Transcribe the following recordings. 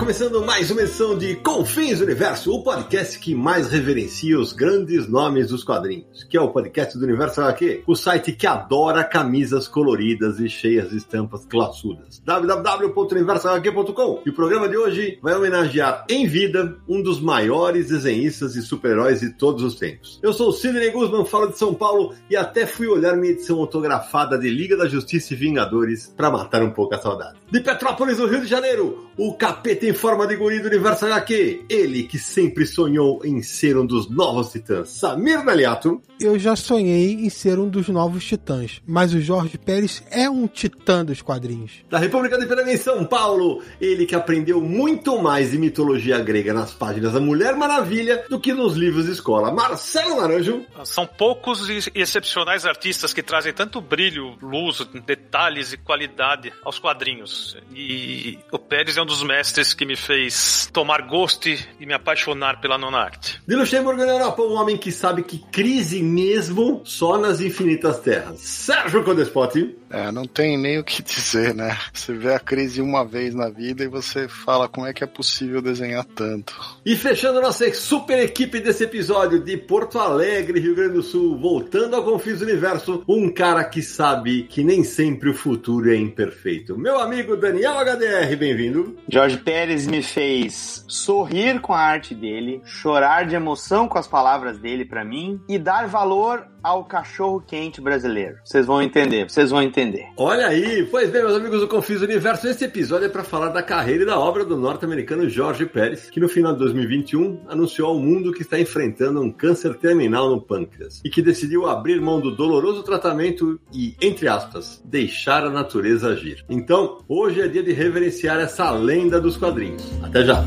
Começando mais uma edição de Confins do Universo, o podcast que mais reverencia os grandes nomes dos quadrinhos, que é o podcast do Universo HQ, o site que adora camisas coloridas e cheias de estampas classudas. www.universohq.com. E o programa de hoje vai homenagear em vida um dos maiores desenhistas e super-heróis de todos os tempos. Eu sou o Sidney Guzman, falo de São Paulo e até fui olhar minha edição autografada de Liga da Justiça e Vingadores para matar um pouco a saudade. De Petrópolis, no Rio de Janeiro, o capeta em forma de guri do Universo HQ. Ele que sempre sonhou em ser um dos novos titãs. Samir Naliato. Eu já sonhei em ser um dos novos titãs, mas o Jorge Pérez é um titã dos quadrinhos. Da República do Ipiranga em São Paulo. Ele que aprendeu muito mais de mitologia grega nas páginas da Mulher Maravilha do que nos livros de escola. Marcelo Naranjo. São poucos e excepcionais artistas que trazem tanto brilho, luz, detalhes e qualidade aos quadrinhos. E o Pérez é um dos mestres que me fez tomar gosto e me apaixonar pela nona arte. De Luxemburgo na Europa, um homem que sabe que crise mesmo só nas infinitas terras. Sérgio Codespot. É, não tem nem o que dizer, né? Você vê a crise uma vez na vida e você fala como é que é possível desenhar tanto. E fechando nossa super equipe desse episódio de Porto Alegre, Rio Grande do Sul, voltando ao Confis Universo, um cara que sabe que nem sempre o futuro é imperfeito. Meu amigo Daniel HDR, bem-vindo. Jorge Pérez me fez sorrir com a arte dele, chorar de emoção com as palavras dele para mim e dar valor ao cachorro quente brasileiro. Vocês vão entender, vocês vão entender. Olha aí, pois bem, meus amigos do Confis Universo, esse episódio é para falar da carreira e da obra do norte-americano Jorge Pérez, que no final de 2021 anunciou ao mundo que está enfrentando um câncer terminal no pâncreas e que decidiu abrir mão do doloroso tratamento e, entre aspas, deixar a natureza agir. Então, hoje é dia de reverenciar essa lenda dos quadrinhos. Até já!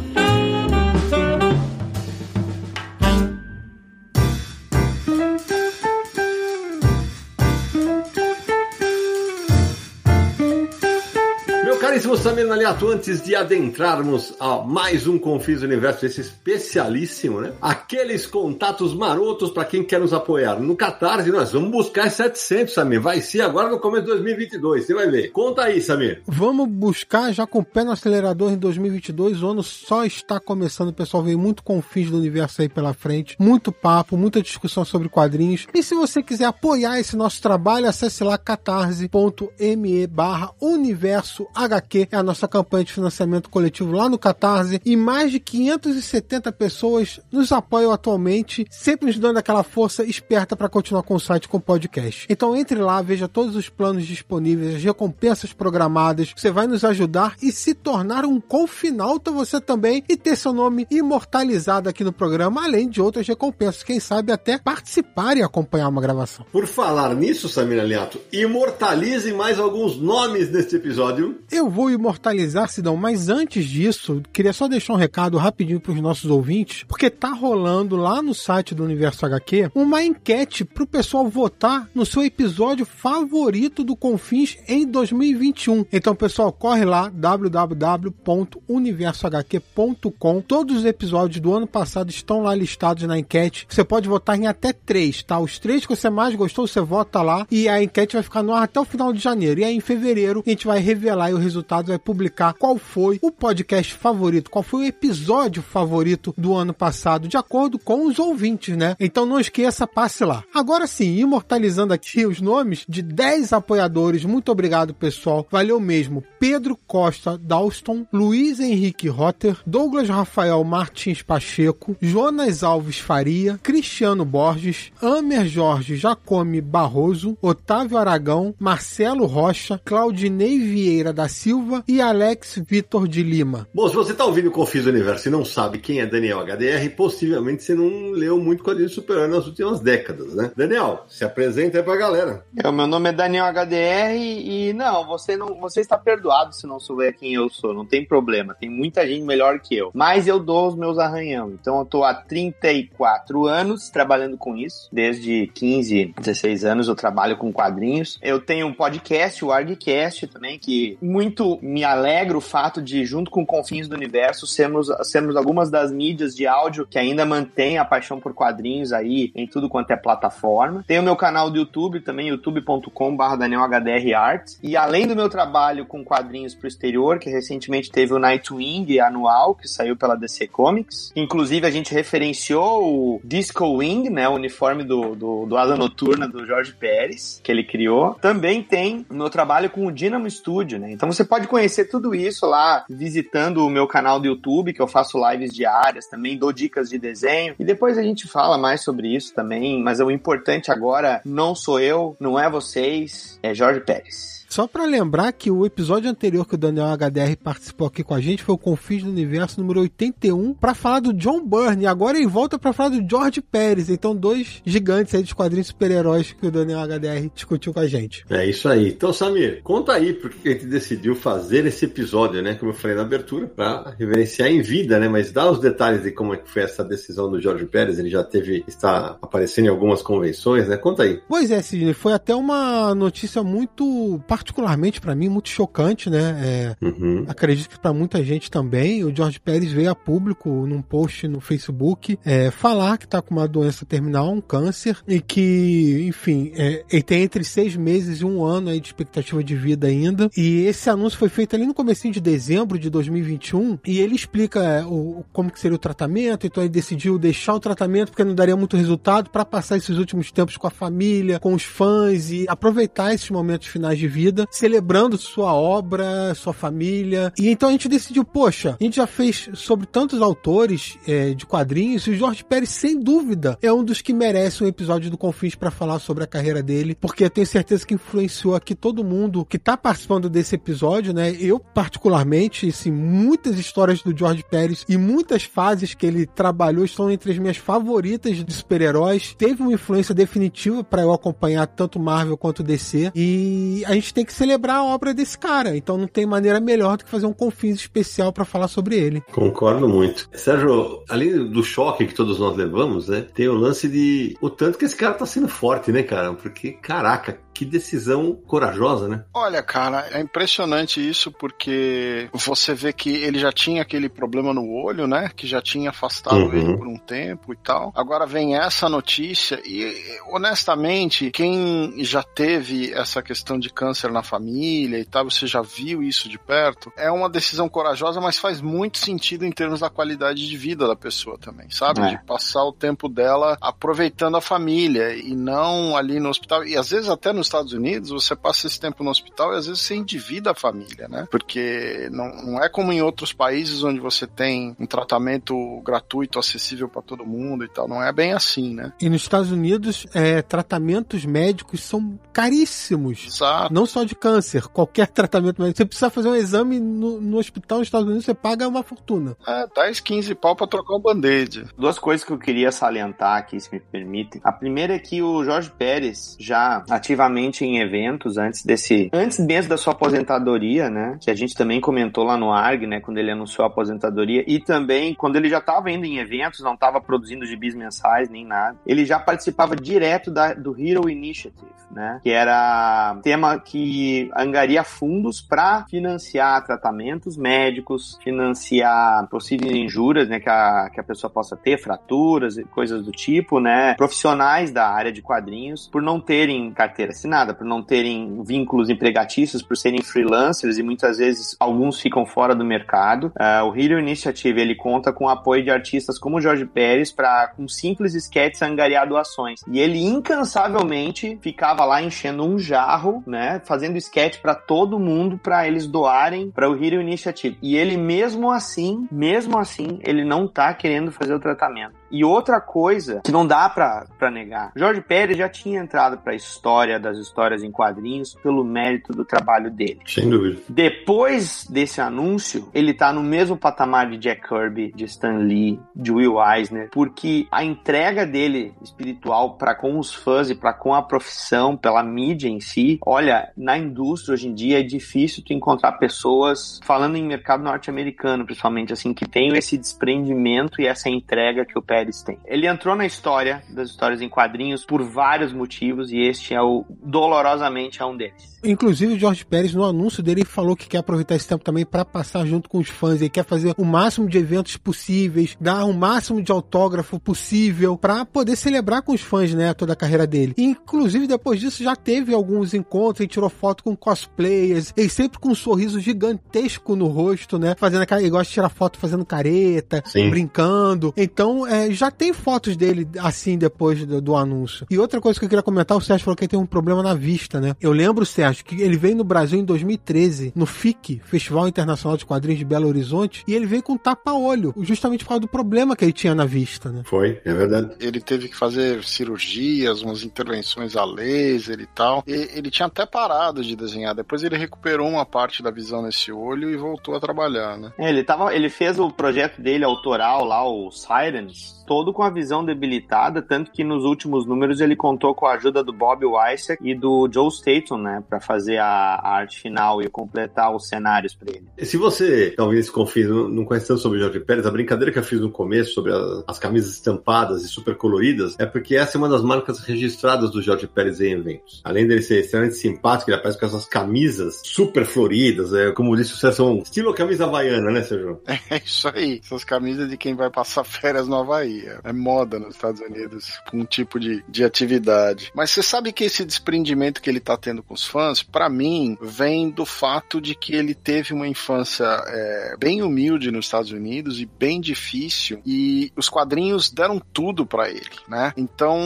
Samir Naliato, antes de adentrarmos a mais um Confis Universo, esse especialíssimo, né? Aqueles contatos marotos para quem quer nos apoiar. No Catarse, nós vamos buscar 700, Samir. Vai ser agora no começo de 2022, você vai ver. Conta aí, Samir. Vamos buscar já com o pé no acelerador em 2022. O ano só está começando, pessoal veio muito Confins do Universo aí pela frente. Muito papo, muita discussão sobre quadrinhos. E se você quiser apoiar esse nosso trabalho, acesse lá catarse.me barra universo HQ é a nossa campanha de financiamento coletivo lá no Catarse e mais de 570 pessoas nos apoiam atualmente, sempre nos dando aquela força esperta para continuar com o site com o podcast. Então entre lá, veja todos os planos disponíveis, as recompensas programadas, você vai nos ajudar e se tornar um confinalta você também e ter seu nome imortalizado aqui no programa, além de outras recompensas, quem sabe até participar e acompanhar uma gravação. Por falar nisso, Samir Aliato, imortalize mais alguns nomes neste episódio. Eu vou imortalizar Sidão, mas antes disso, queria só deixar um recado rapidinho para os nossos ouvintes, porque tá rolando lá no site do Universo HQ uma enquete pro pessoal votar no seu episódio favorito do Confins em 2021. Então, pessoal, corre lá www.universohq.com. Todos os episódios do ano passado estão lá listados na enquete. Você pode votar em até três, tá? Os três que você mais gostou, você vota lá e a enquete vai ficar no ar até o final de janeiro. E aí, em fevereiro, a gente vai revelar o resultado, vai publicar qual foi o podcast favorito, qual foi o episódio favorito do ano passado, de acordo com os ouvintes, né? Então não esqueça, passe lá. Agora sim, imortalizando aqui os nomes de 10 apoiadores, muito obrigado, pessoal. Valeu mesmo. Pedro Costa Dalston, Luiz Henrique Rotter, Douglas Rafael Martins Pacheco, Jonas Alves Faria, Cristiano Borges, Amer Jorge Jacome Barroso, Otávio Aragão, Marcelo Rocha, Claudinei Vieira da Silva Silva e Alex Vitor de Lima. Bom, se você está ouvindo o Confis Universo e não sabe quem é Daniel HDR, possivelmente você não leu muito quadrinho super nas últimas décadas, né? Daniel, se apresenta aí pra galera. É, o meu nome é Daniel HDR e não, você não, você está perdoado se não souber quem eu sou, não tem problema. Tem muita gente melhor que eu. Mas eu dou os meus arranhão. Então eu tô há 34 anos trabalhando com isso, desde 15, 16 anos eu trabalho com quadrinhos. Eu tenho um podcast, o ArgCast também, que muito me alegra o fato de, junto com Confins do Universo, sermos, sermos algumas das mídias de áudio que ainda mantém a paixão por quadrinhos aí em tudo quanto é plataforma. Tem o meu canal do YouTube também, youtube.com.br DanielHDRArt. E além do meu trabalho com quadrinhos pro exterior, que recentemente teve o Nightwing anual, que saiu pela DC Comics. Inclusive, a gente referenciou o Disco Wing, né? O uniforme do, do, do Asa Noturna do Jorge Pérez, que ele criou. Também tem o meu trabalho com o Dynamo Studio, né? Então você pode conhecer tudo isso lá visitando o meu canal do YouTube, que eu faço lives diárias, também dou dicas de desenho. E depois a gente fala mais sobre isso também. Mas o importante agora não sou eu, não é vocês, é Jorge Pérez. Só para lembrar que o episódio anterior que o Daniel HDR participou aqui com a gente foi o Confins do Universo número 81 para falar do John Byrne. Agora ele volta para falar do George Pérez. Então, dois gigantes aí dos quadrinhos super-heróis que o Daniel HDR discutiu com a gente. É isso aí. Então, Samir, conta aí por que a gente decidiu fazer esse episódio, né? Como eu falei na abertura, para reverenciar em vida, né? Mas dá os detalhes de como é que foi essa decisão do George Pérez. Ele já teve, está aparecendo em algumas convenções, né? Conta aí. Pois é, Sidney, foi até uma notícia muito particularmente para mim, muito chocante, né? É, uhum. Acredito que para muita gente também. O George Pérez veio a público num post no Facebook é, falar que tá com uma doença terminal, um câncer, e que, enfim, é, ele tem entre seis meses e um ano aí de expectativa de vida ainda. E esse anúncio foi feito ali no começo de dezembro de 2021 e ele explica é, o, como que seria o tratamento, então ele decidiu deixar o tratamento porque não daria muito resultado para passar esses últimos tempos com a família, com os fãs e aproveitar esses momentos finais de vida vida, celebrando sua obra, sua família. E então a gente decidiu, poxa, a gente já fez sobre tantos autores é, de quadrinhos e o Jorge Pérez, sem dúvida, é um dos que merece um episódio do Confins para falar sobre a carreira dele, porque eu tenho certeza que influenciou aqui todo mundo que tá participando desse episódio, né? Eu, particularmente, assim, muitas histórias do George Pérez e muitas fases que ele trabalhou estão entre as minhas favoritas de super-heróis. Teve uma influência definitiva para eu acompanhar tanto Marvel quanto DC. E a gente tem que celebrar a obra desse cara. Então não tem maneira melhor do que fazer um confins especial para falar sobre ele. Concordo muito. Sérgio, além do choque que todos nós levamos, né? Tem o lance de o tanto que esse cara tá sendo forte, né, cara? Porque, caraca, que decisão corajosa, né? Olha, cara, é impressionante isso porque você vê que ele já tinha aquele problema no olho, né? Que já tinha afastado uhum. ele por um tempo e tal. Agora vem essa notícia e, honestamente, quem já teve essa questão de câncer na família e tal, você já viu isso de perto, é uma decisão corajosa, mas faz muito sentido em termos da qualidade de vida da pessoa também, sabe? É. De passar o tempo dela aproveitando a família e não ali no hospital. E às vezes até no nos Estados Unidos, você passa esse tempo no hospital e às vezes você endivida a família, né? Porque não, não é como em outros países onde você tem um tratamento gratuito, acessível para todo mundo e tal. Não é bem assim, né? E nos Estados Unidos, é, tratamentos médicos são caríssimos. Exato. Não só de câncer, qualquer tratamento médico. Você precisa fazer um exame no, no hospital nos Estados Unidos, você paga uma fortuna. É, 10, 15 pau pra trocar um band-aid. Duas coisas que eu queria salientar aqui, se me permitem. A primeira é que o Jorge Pérez já ativamente em eventos antes desse, antes mesmo da sua aposentadoria, né? Que a gente também comentou lá no ARG, né? Quando ele anunciou a aposentadoria e também quando ele já estava indo em eventos, não estava produzindo gibis mensais nem nada. Ele já participava direto da, do Hero Initiative, né? Que era tema que angaria fundos para financiar tratamentos médicos, financiar possíveis injúrias, né? Que a, que a pessoa possa ter, fraturas e coisas do tipo, né? Profissionais da área de quadrinhos por não terem carteira assinada, por não terem vínculos empregatícios, por serem freelancers e muitas vezes alguns ficam fora do mercado. Uh, o Hero Initiative ele conta com o apoio de artistas como Jorge Pérez para com simples sketches angariar doações. E ele incansavelmente ficava lá enchendo um jarro, né, fazendo sketch para todo mundo para eles doarem para o Hero Initiative. E ele mesmo assim, mesmo assim, ele não tá querendo fazer o tratamento. E outra coisa que não dá pra, pra negar, Jorge Pérez já tinha entrado pra história das histórias em quadrinhos pelo mérito do trabalho dele. Sem dúvida. Depois desse anúncio, ele tá no mesmo patamar de Jack Kirby, de Stan Lee, de Will Eisner, porque a entrega dele espiritual para com os fãs e para com a profissão, pela mídia em si, olha, na indústria hoje em dia é difícil tu encontrar pessoas falando em mercado norte-americano, principalmente assim, que tenham esse desprendimento e essa entrega que o Pérez tem. Ele entrou na história das histórias em quadrinhos por vários motivos e este é o dolorosamente é um deles. Inclusive, o Jorge Pérez, no anúncio dele, falou que quer aproveitar esse tempo também para passar junto com os fãs. Ele quer fazer o máximo de eventos possíveis, dar o máximo de autógrafo possível para poder celebrar com os fãs, né, toda a carreira dele. E, inclusive, depois disso, já teve alguns encontros, ele tirou foto com cosplayers, ele sempre com um sorriso gigantesco no rosto, né, fazendo aquela, ele gosta de tirar foto fazendo careta, Sim. brincando. Então, é, já tem fotos dele assim depois do, do, anúncio. E outra coisa que eu queria comentar, o Sérgio falou que ele tem um problema na vista, né? Eu lembro, Sérgio, acho que ele veio no Brasil em 2013, no FIC, Festival Internacional de Quadrinhos de Belo Horizonte, e ele veio com tapa-olho, justamente por causa do problema que ele tinha na vista, né? Foi, é verdade. Ele teve que fazer cirurgias, umas intervenções a laser e tal. E ele tinha até parado de desenhar. Depois ele recuperou uma parte da visão nesse olho e voltou a trabalhar, né? É, ele, tava, ele fez o projeto dele autoral lá, o Sirens, todo com a visão debilitada, tanto que nos últimos números ele contou com a ajuda do Bob Weissach e do Joe Staton, né, para fazer a, a, arte final e completar os cenários para ele. Se você talvez confie, não, não conhece tanto sobre o Jorge Pérez, a brincadeira que eu fiz no começo sobre a, as camisas estampadas e super coloridas é porque essa é uma das marcas registradas do Jorge Pérez em eventos. Além dele ser extremamente simpático, ele aparece com essas camisas super floridas, é, como disse o são estilo camisa havaiana, né, Sérgio? É isso aí, essas camisas de quem vai passar férias no Havaí. É moda nos Estados Unidos, um tipo de, de atividade. Mas você sabe que esse desprendimento que ele tá tendo com os fãs, para mim, vem do fato de que ele teve uma infância é, bem humilde nos Estados Unidos e bem difícil, e os quadrinhos deram tudo para ele, né? Então,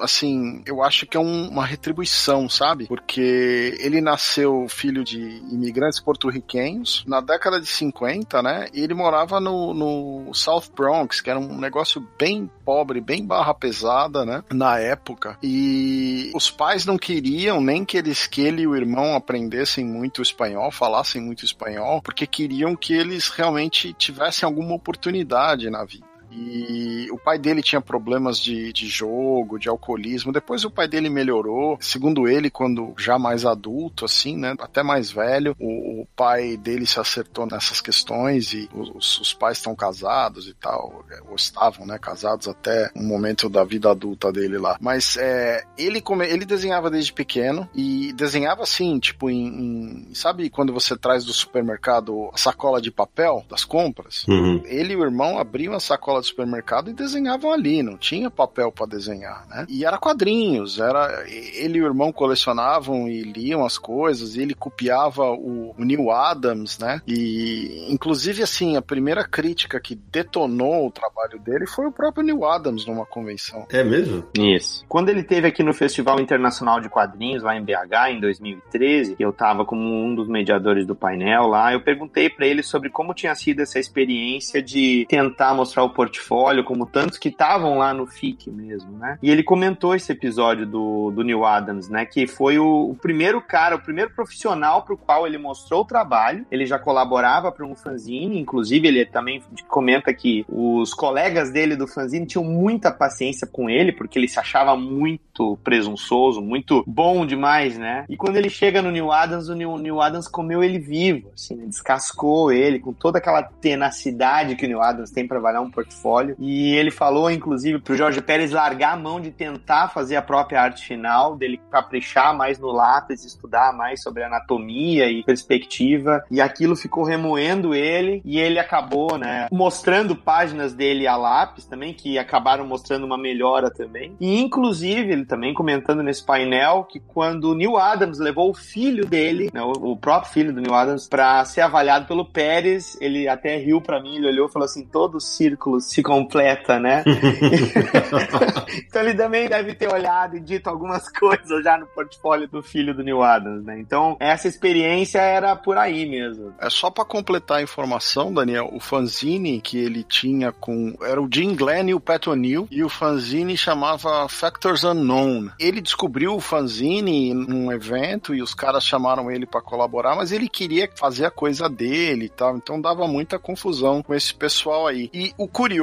assim, eu acho que é um, uma retribuição, sabe? Porque ele nasceu filho de imigrantes porto-riquenhos na década de 50, né? E ele morava no, no South Bronx, que era um negócio bem pobre, bem barra pesada, né? Na época. E os pais não queriam nem que eles, que ele e o irmão aprendessem muito espanhol, falassem muito espanhol, porque queriam que eles realmente tivessem alguma oportunidade na vida. E o pai dele tinha problemas de, de jogo, de alcoolismo. Depois o pai dele melhorou. Segundo ele, quando já mais adulto, assim, né? Até mais velho, o, o pai dele se acertou nessas questões e os, os pais estão casados e tal. Ou estavam, né? Casados até um momento da vida adulta dele lá. Mas é, ele, come, ele desenhava desde pequeno e desenhava assim, tipo, em, em, Sabe quando você traz do supermercado a sacola de papel das compras? Uhum. Ele e o irmão abriam a sacola de supermercado e desenhavam ali, não tinha papel para desenhar, né? E era quadrinhos, era ele e o irmão colecionavam e liam as coisas, e ele copiava o, o Neil Adams, né? E inclusive assim, a primeira crítica que detonou o trabalho dele foi o próprio Neil Adams numa convenção. É mesmo? Isso. Quando ele teve aqui no Festival Internacional de Quadrinhos lá em BH em 2013, eu tava como um dos mediadores do painel lá, eu perguntei para ele sobre como tinha sido essa experiência de tentar mostrar o portfólio, como tantos que estavam lá no FIC mesmo, né? E ele comentou esse episódio do, do Neil Adams, né? Que foi o, o primeiro cara, o primeiro profissional para o qual ele mostrou o trabalho. Ele já colaborava para um fanzine, inclusive ele também comenta que os colegas dele do fanzine tinham muita paciência com ele, porque ele se achava muito presunçoso, muito bom demais, né? E quando ele chega no Neil Adams, o Neil, Neil Adams comeu ele vivo, assim, né? descascou ele com toda aquela tenacidade que o Neil Adams tem para trabalhar um portfólio portfólio. E ele falou, inclusive, pro Jorge Pérez largar a mão de tentar fazer a própria arte final, dele caprichar mais no lápis, estudar mais sobre anatomia e perspectiva. E aquilo ficou remoendo ele e ele acabou, né, mostrando páginas dele a lápis também, que acabaram mostrando uma melhora também. E inclusive, ele também comentando nesse painel que quando o Neil Adams levou o filho dele, né, o próprio filho do Neil Adams, para ser avaliado pelo Pérez, ele até riu para mim, ele olhou e falou assim: todos os círculos se completa, né? então ele também deve ter olhado e dito algumas coisas já no portfólio do filho do Neil Adams, né? Então essa experiência era por aí mesmo. É só para completar a informação, Daniel, o fanzine que ele tinha com era o Jim Glenn e o Pat O'Neill e o fanzine chamava Factors Unknown. Ele descobriu o fanzine num evento e os caras chamaram ele para colaborar, mas ele queria fazer a coisa dele e tal, então dava muita confusão com esse pessoal aí. E o curioso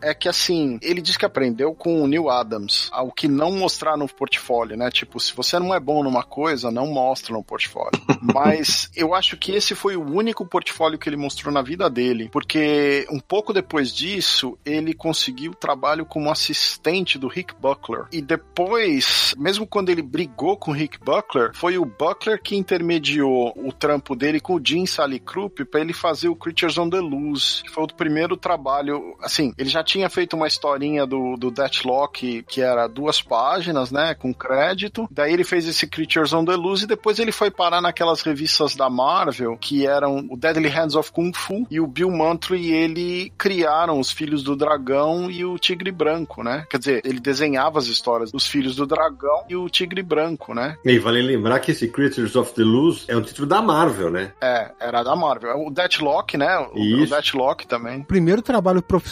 é que assim, ele diz que aprendeu com o Neil Adams, o que não mostrar no portfólio, né? Tipo, se você não é bom numa coisa, não mostra no portfólio. mas eu acho que esse foi o único portfólio que ele mostrou na vida dele, porque um pouco depois disso, ele conseguiu trabalho como assistente do Rick Buckler. E depois, mesmo quando ele brigou com o Rick Buckler, foi o Buckler que intermediou o trampo dele com o Jim Salicrup para ele fazer o Creatures on the Loose, que foi o primeiro trabalho. Assim, ele já tinha feito uma historinha do, do Deathlock que era duas páginas, né, com crédito. Daí ele fez esse Creatures on the Loose e depois ele foi parar naquelas revistas da Marvel que eram o Deadly Hands of Kung Fu e o Bill Mantlo e ele criaram os Filhos do Dragão e o Tigre Branco, né? Quer dizer, ele desenhava as histórias dos Filhos do Dragão e o Tigre Branco, né? E vale lembrar que esse Creatures of the Luz é um título da Marvel, né? É, era da Marvel. O Deathlock, né? O, o Deathlock também. O primeiro trabalho profissional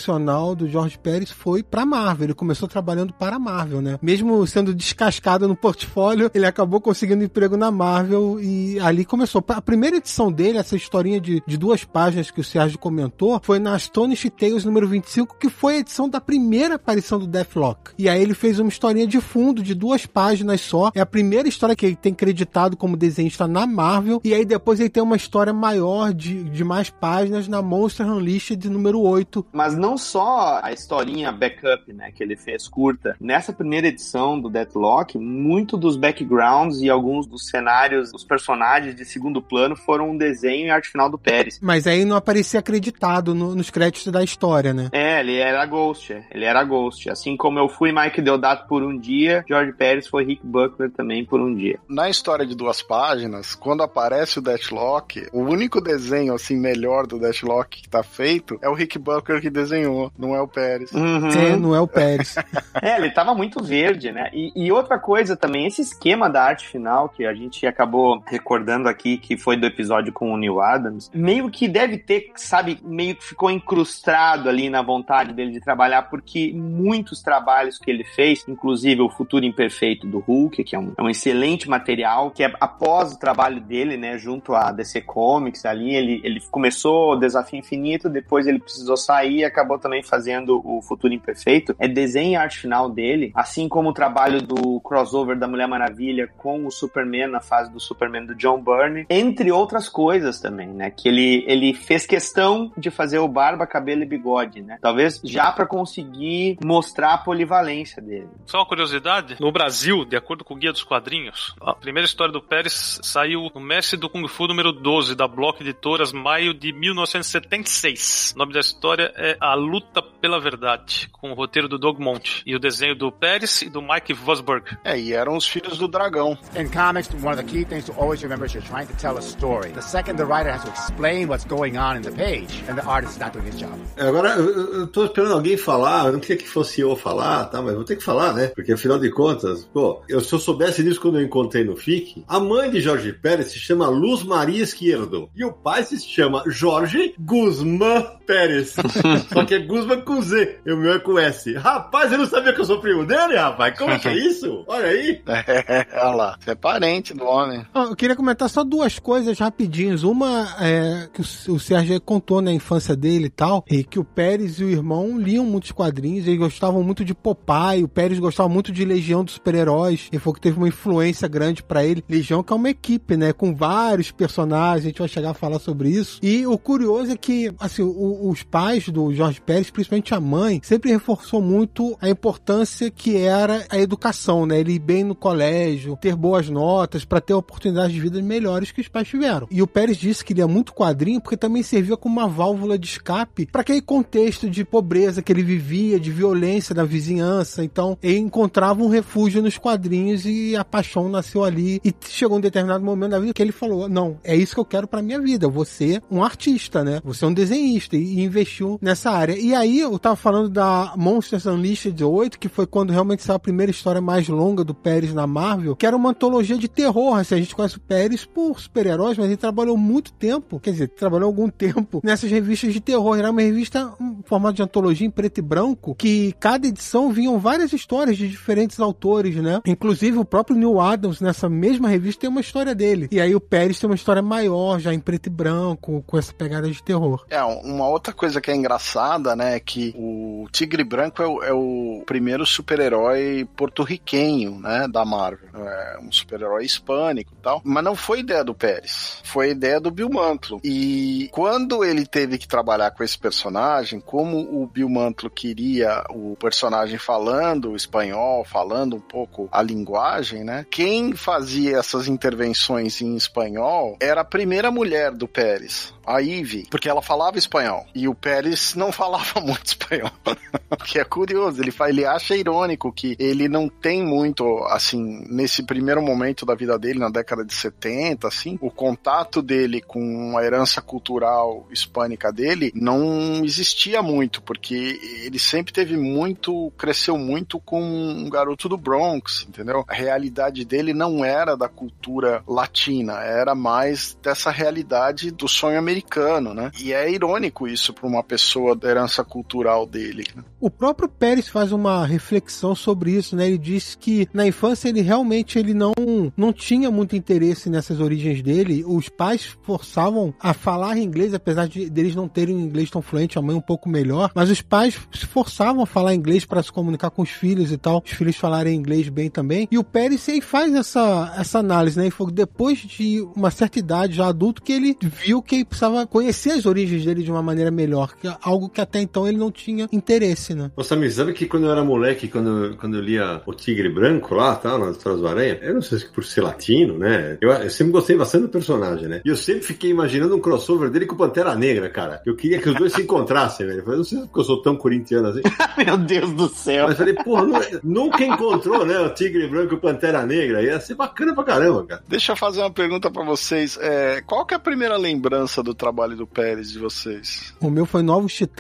do George Pérez foi pra Marvel. Ele começou trabalhando para Marvel, né? Mesmo sendo descascado no portfólio, ele acabou conseguindo emprego na Marvel e ali começou. A primeira edição dele, essa historinha de, de duas páginas que o Sérgio comentou, foi na Astonish Tales número 25, que foi a edição da primeira aparição do Deathlock. E aí ele fez uma historinha de fundo de duas páginas só. É a primeira história que ele tem creditado como desenhista na Marvel. E aí depois ele tem uma história maior de, de mais páginas na Monster Unleashed número 8. Mas não só a historinha backup, né, que ele fez curta. Nessa primeira edição do Deathlock, muito dos backgrounds e alguns dos cenários, os personagens de segundo plano foram um desenho e arte final do Pérez. Mas aí não aparecia acreditado no, nos créditos da história, né? É, ele era Ghost. Ele era Ghost. Assim como eu fui Mike Deodato por um dia, George Pérez foi Rick Buckler também por um dia. Na história de duas páginas, quando aparece o Deathlock, o único desenho assim melhor do Deathlock que tá feito é o Rick Buckler que desenhou, não é o Pérez. Uhum. É, não é o Pérez. é, ele tava muito verde, né? E, e, outra coisa também, esse esquema da arte final que a gente acabou recordando aqui, que foi do episódio com o Neil Adams, meio que deve ter, sabe, meio que ficou incrustado ali na vontade dele de trabalhar, porque muitos trabalhos que ele fez, inclusive o Futuro Imperfeito do Hulk, que é um, é um excelente material, que é após o trabalho dele, né, junto à DC Comics ali, ele, ele começou o Desafio Infinito, depois ele precisou sair acabou também fazendo o Futuro Imperfeito. É desenho e arte final dele, assim como o trabalho do crossover da Mulher Maravilha com o Superman na fase do Superman do John Byrne, entre outras coisas também, né, que ele, ele fez questão de fazer o barba, cabelo e bigode, né, talvez já para conseguir mostrar a polivalência dele. Só uma curiosidade, no Brasil, de acordo com o Guia dos Quadrinhos, a primeira história do Pérez saiu no Mestre do Kung Fu número 12, da Block Editoras, maio de 1976. O nome da história é A Luta pela Verdade, com o roteiro do Doug Monte e o desenho do Pérez e do Mike Vosberg. É, e eram os filhos do dragão. In comics, one of the key things to always remember is you're trying to tell a story. The second the writer has to explain what's going on in the page, and the artist is not doing his job. Agora, eu, eu tô esperando alguém falar, eu não queria que fosse eu falar, tá? Mas vou ter que falar, né? Porque afinal de contas, pô, eu, se eu soubesse disso quando eu encontrei no FIC, a mãe de Jorge Pérez se chama Luz Maria Esquerdo e o pai se chama Jorge Guzmán Pérez. Só que é Guzmán com Z, e o meu é com S. Rapaz, eu não sabia que eu sou primo dele, rapaz. Como é que é isso? Olha aí. É, olha lá. Você é parente do homem. eu queria comentar só duas coisas rapidinhos. Uma é que o, o Sérgio contou na infância dele e tal, e que o Pérez e o irmão liam muitos quadrinhos, eles gostavam muito de Popeye, o Pérez gostava muito de Legião dos Super-Heróis, e foi que teve uma influência grande para ele. Legião que é uma equipe, né, com vários personagens, a gente vai chegar a falar sobre isso. E o curioso é que, assim, o, os pais do Jorge Pérez, principalmente a mãe, sempre reforçou muito a importância que era a educação, né, ele ir bem no colégio, ter boas notas, para ter oportunidades de vida melhores que os pais tiveram. E o Pérez disse que lia muito quadrinho porque também servia como uma válvula de escape para aquele contexto de pobreza que ele vivia, de violência da vizinhança. Então, ele encontrava um refúgio nos quadrinhos e a paixão nasceu ali. E chegou um determinado momento da vida que ele falou: Não, é isso que eu quero para minha vida. Ser um artista, né? Vou ser um desenhista. E investiu nessa área. E aí eu tava falando da Monsters Unleashed 8, que foi quando realmente saiu a primeira história mais longa do Pérez na Marvel, que era uma antologia de terror. Assim, a gente conhece o Pérez por super-heróis, mas ele trabalhou muito tempo, quer dizer, trabalhou algum tempo nessas revistas de terror. Era uma revista em formato de antologia em preto e branco, que cada edição vinham várias histórias de diferentes autores, né? Inclusive o próprio Neil Adams, nessa mesma revista, tem uma história dele. E aí o Pérez tem uma história maior, já em preto e branco, com essa pegada de terror. É, uma outra coisa que é engraçada, né, é que o Tigre Branco é o, é o primeiro super-herói porto-riquenho, né, da Marvel. É um super-herói hispânico e tal. Mas não foi ideia do Pérez, foi ideia do Bill Mantlo. E quando ele teve que trabalhar com esse personagem, como o Bill Mantlo queria o personagem falando espanhol, falando um pouco a linguagem, né, quem fazia essas intervenções em espanhol era a primeira mulher do Pérez, a Ivy, porque ela falava espanhol. E o Pérez não falava muito espanhol. que é curioso, ele, ele acha irônico que ele não tem muito, assim, nesse primeiro momento da vida dele, na década de 70, assim, o contato dele com a herança cultural hispânica dele não existia muito, porque ele sempre teve muito, cresceu muito com um garoto do Bronx, entendeu? A realidade dele não era da cultura latina, era mais dessa realidade do sonho americano, né? E é irônico isso para uma pessoa da herança cultural dele. Né? O próprio Pérez faz uma reflexão sobre isso, né? Ele diz que na infância ele realmente ele não, não tinha muito interesse nessas origens dele. Os pais forçavam a falar inglês, apesar de deles não terem um inglês tão fluente, a mãe um pouco melhor, mas os pais se forçavam a falar inglês para se comunicar com os filhos e tal, os filhos falarem inglês bem também. E o Pérez aí faz essa, essa análise, né? E foi depois de uma certa idade, já adulto, que ele viu que ele precisava conhecer as origens dele de uma maneira melhor, que é algo que até então ele não tinha interesse, né? Ô Samir, sabe que quando eu era moleque, quando, quando eu lia O Tigre Branco lá, tá, nas histórias do Aranha, eu não sei se por ser latino, né? Eu, eu, sempre gostei bastante do personagem, né? E eu sempre fiquei imaginando um crossover dele com o Pantera Negra, cara. Eu queria que os dois se encontrassem, velho. Eu não sei porque eu sou tão corintiano assim. Meu Deus do céu. Mas falei, porra, nunca encontrou, né? O Tigre Branco e o Pantera Negra. Ia ser bacana pra caramba, cara. Deixa eu fazer uma pergunta pra vocês. É, qual que é a primeira lembrança do trabalho do Pérez de vocês? O meu foi Novos Titãs.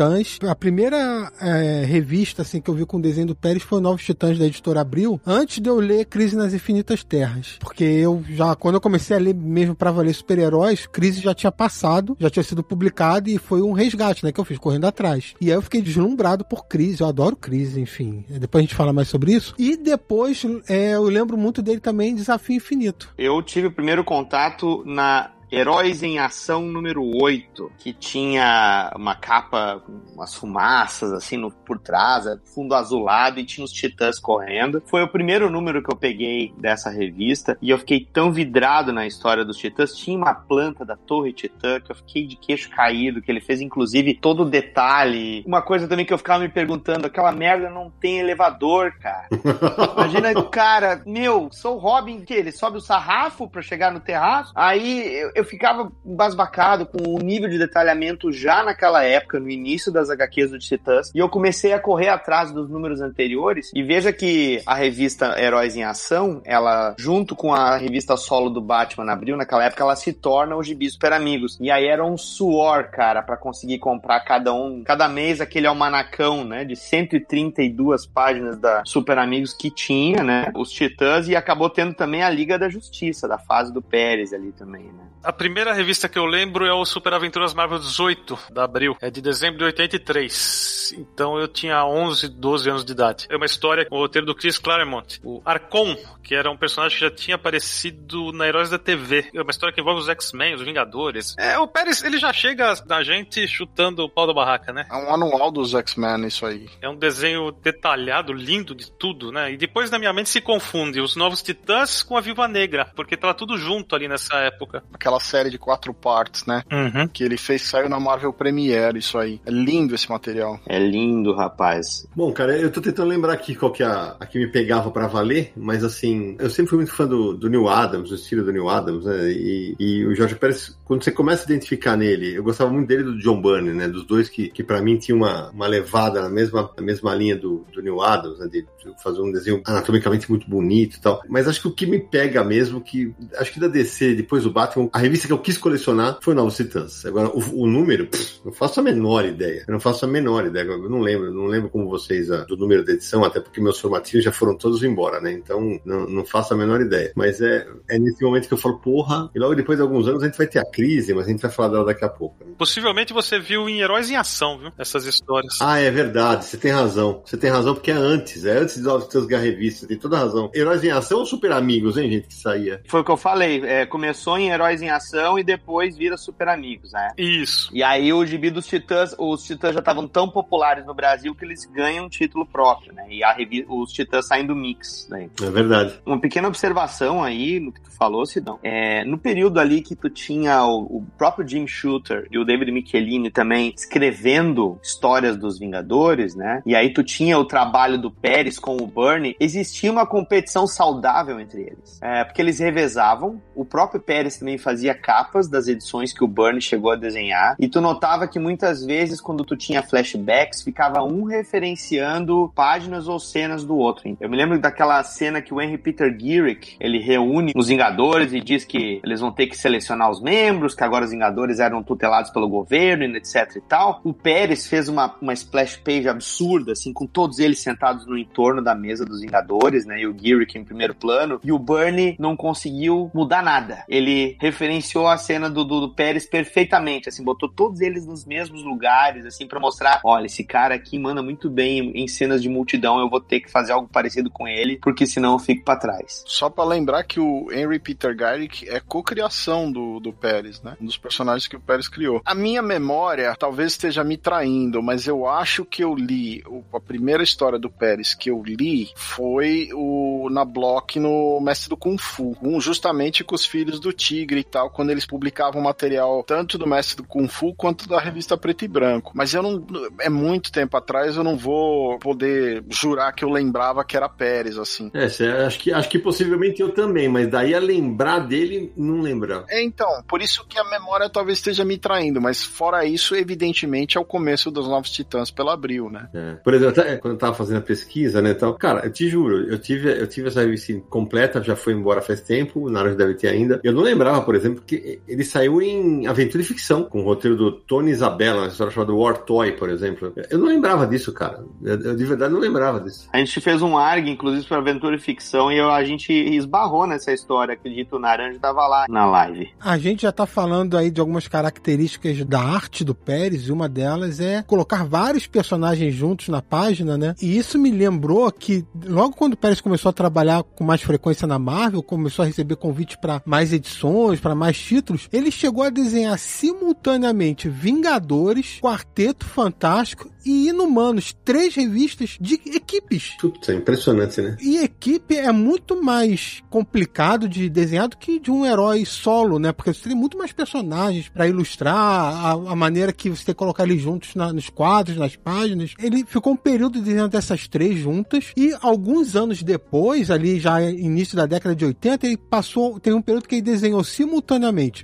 A primeira é, revista assim que eu vi com o desenho do Pérez foi Novos Titãs da editora Abril, antes de eu ler Crise nas Infinitas Terras. Porque eu já, quando eu comecei a ler mesmo pra valer super-heróis, Crise já tinha passado, já tinha sido publicado e foi um resgate, né, que eu fiz correndo atrás. E aí eu fiquei deslumbrado por Crise, eu adoro Crise, enfim. Depois a gente fala mais sobre isso. E depois é, eu lembro muito dele também Desafio Infinito. Eu tive o primeiro contato na Heróis em Ação número 8, que tinha uma capa com umas fumaças assim no, por trás, é fundo azulado e tinha os titãs correndo. Foi o primeiro número que eu peguei dessa revista e eu fiquei tão vidrado na história dos titãs. Tinha uma planta da Torre Titã que eu fiquei de queixo caído, que ele fez inclusive todo o detalhe. Uma coisa também que eu ficava me perguntando, aquela merda não tem elevador, cara. Imagina, cara, meu, sou o Robin, que ele sobe o sarrafo para chegar no terraço, aí eu, ficava embasbacado com o nível de detalhamento já naquela época, no início das HQs do Titãs, e eu comecei a correr atrás dos números anteriores, e veja que a revista Heróis em Ação, ela, junto com a revista solo do Batman Abril, naquela época, ela se torna o Gibi Super Amigos. E aí era um suor, cara, para conseguir comprar cada um, cada mês aquele almanacão, né, de 132 páginas da Super Amigos que tinha, né, os Titãs, e acabou tendo também a Liga da Justiça, da fase do Pérez ali também, né. A primeira revista que eu lembro é o Super Aventuras Marvel 18, da Abril. É de dezembro de 83. Então eu tinha 11, 12 anos de idade. É uma história com o roteiro do Chris Claremont. O Arcon, que era um personagem que já tinha aparecido na Heróis da TV. É uma história que envolve os X-Men, os Vingadores. É, o Pérez, ele já chega na gente chutando o pau da barraca, né? É um anual dos X-Men, isso aí. É um desenho detalhado, lindo de tudo, né? E depois na minha mente se confunde os Novos Titãs com a Viva Negra, porque tava tudo junto ali nessa época. Aquela série de quatro partes, né? Uhum. Que ele fez, saiu na Marvel Premiere, isso aí. É lindo esse material. É lindo, rapaz. Bom, cara, eu tô tentando lembrar aqui qual que é a, a que me pegava para valer, mas assim, eu sempre fui muito fã do, do Neil Adams, do estilo do Neil Adams, né? E, e o Jorge Pérez, quando você começa a identificar nele, eu gostava muito dele do John Byrne, né? Dos dois que, que para mim tinha uma, uma levada na mesma, na mesma linha do, do Neil Adams, né? De, de fazer um desenho anatomicamente muito bonito e tal. Mas acho que o que me pega mesmo, que acho que da DC, depois do Batman, a revista que eu quis colecionar foi Novos Titãs. Agora, o, o número, pff, não faço a menor ideia. Eu não faço a menor ideia. Eu não lembro, não lembro como vocês a, do número da edição, até porque meus formatinhos já foram todos embora, né? Então, não, não faço a menor ideia. Mas é, é nesse momento que eu falo, porra, e logo depois de alguns anos a gente vai ter a crise, mas a gente vai falar dela daqui a pouco. Né? Possivelmente você viu em Heróis em Ação, viu? Essas histórias. Ah, é verdade, você tem razão. Você tem razão porque é antes, é antes dos Titãs Guerra Revista, você tem toda razão. Heróis em Ação ou Super Amigos, hein, gente, que saía? Foi o que eu falei, é, começou em Heróis em E depois vira Super Amigos, né? Isso. E aí o gibi dos Titãs, os Titãs já estavam tão populares no Brasil que eles ganham um título próprio, né? E a os Titãs saem do mix, né? É verdade. Uma pequena observação aí no que tu falou, Sidão. É, no período ali que tu tinha o, o próprio Jim Shooter e o David Michelini também escrevendo histórias dos Vingadores, né? E aí tu tinha o trabalho do Pérez com o Bernie, existia uma competição saudável entre eles. É, porque eles revezavam, o próprio Pérez também fazia capas das edições que o Bernie chegou a desenhar, e tu notava que muitas vezes quando tu tinha flashbacks, ficava um referenciando páginas ou cenas do outro. Eu me lembro daquela cena que o Henry Peter Girick, ele reúne os Vingadores e diz que eles vão ter que selecionar os membros, que agora os Vingadores eram tutelados pelo governo, etc e tal. O Pérez fez uma, uma splash page absurda, assim, com todos eles sentados no entorno da mesa dos Vingadores, né, e o Girick em primeiro plano, e o Bernie não conseguiu mudar nada. Ele referenciou a cena do, do, do Pérez perfeitamente, assim, botou todos eles nos mesmos lugares, assim, para mostrar, olha, esse cara aqui manda muito bem em, cenas de multidão, eu vou ter que fazer algo parecido com ele, porque senão eu fico para trás. Só para lembrar que o Henry Peter Garrick é cocriação do, do Pérez, né? Um dos personagens que o Pérez criou. A minha memória talvez esteja me traindo, mas eu acho que eu li a primeira história do Pérez que eu li foi o na Block no Mestre do Kung Fu, um, justamente com os filhos do Tigre e tal, quando eles publicavam material tanto do Mestre do Kung Fu quanto da revista Preto e Branco. Mas eu não é muito tempo atrás, eu não vou poder jurar que eu lembrava que era Pérez assim. É, acho que, acho que possivelmente eu também, mas daí a lembrar dele, não lembrar. É, então, por isso que a memória talvez esteja me traindo, mas fora isso, evidentemente, é o começo dos Novos Titãs pela Abril, né? É. Por exemplo, até quando eu tava fazendo a pesquisa, né, tal, cara, eu te juro, eu tive, eu tive essa revista completa, já foi embora faz tempo, o Naranjo deve ter ainda. Eu não lembrava, por exemplo, que ele saiu em aventura e ficção, com o roteiro do Tony Isabella, uma história chamada War Toy, por exemplo. Eu não lembrava disso, cara. Eu, eu de verdade não lembrava disso. A gente fez um ARG, inclusive, para Aventura e Ficção, e eu- a gente esbarrou nessa história. Acredito, o Naranja tava lá na live. A gente já tá falando aí de algumas características da arte do Pérez, e uma delas é colocar vários personagens juntos na página, né? E isso me lembrou que logo quando o Pérez começou a trabalhar com mais frequência na Marvel, começou a receber convites para mais edições, para mais títulos, ele chegou a desenhar simultaneamente Vingadores, Quarteto Fantástico e Inumanos, três revistas de equipes. Putz, é impressionante, né? E equipe é muito mais complicado de desenhar do que de um herói solo, né? Porque você tem muito mais personagens pra ilustrar a, a maneira que você tem que colocar eles juntos na- nos quadros, nas páginas. Ele ficou um período desenhando essas três juntas e alguns anos depois, ali já início da década de 80, ele passou, tem um período que ele desenhou simultaneamente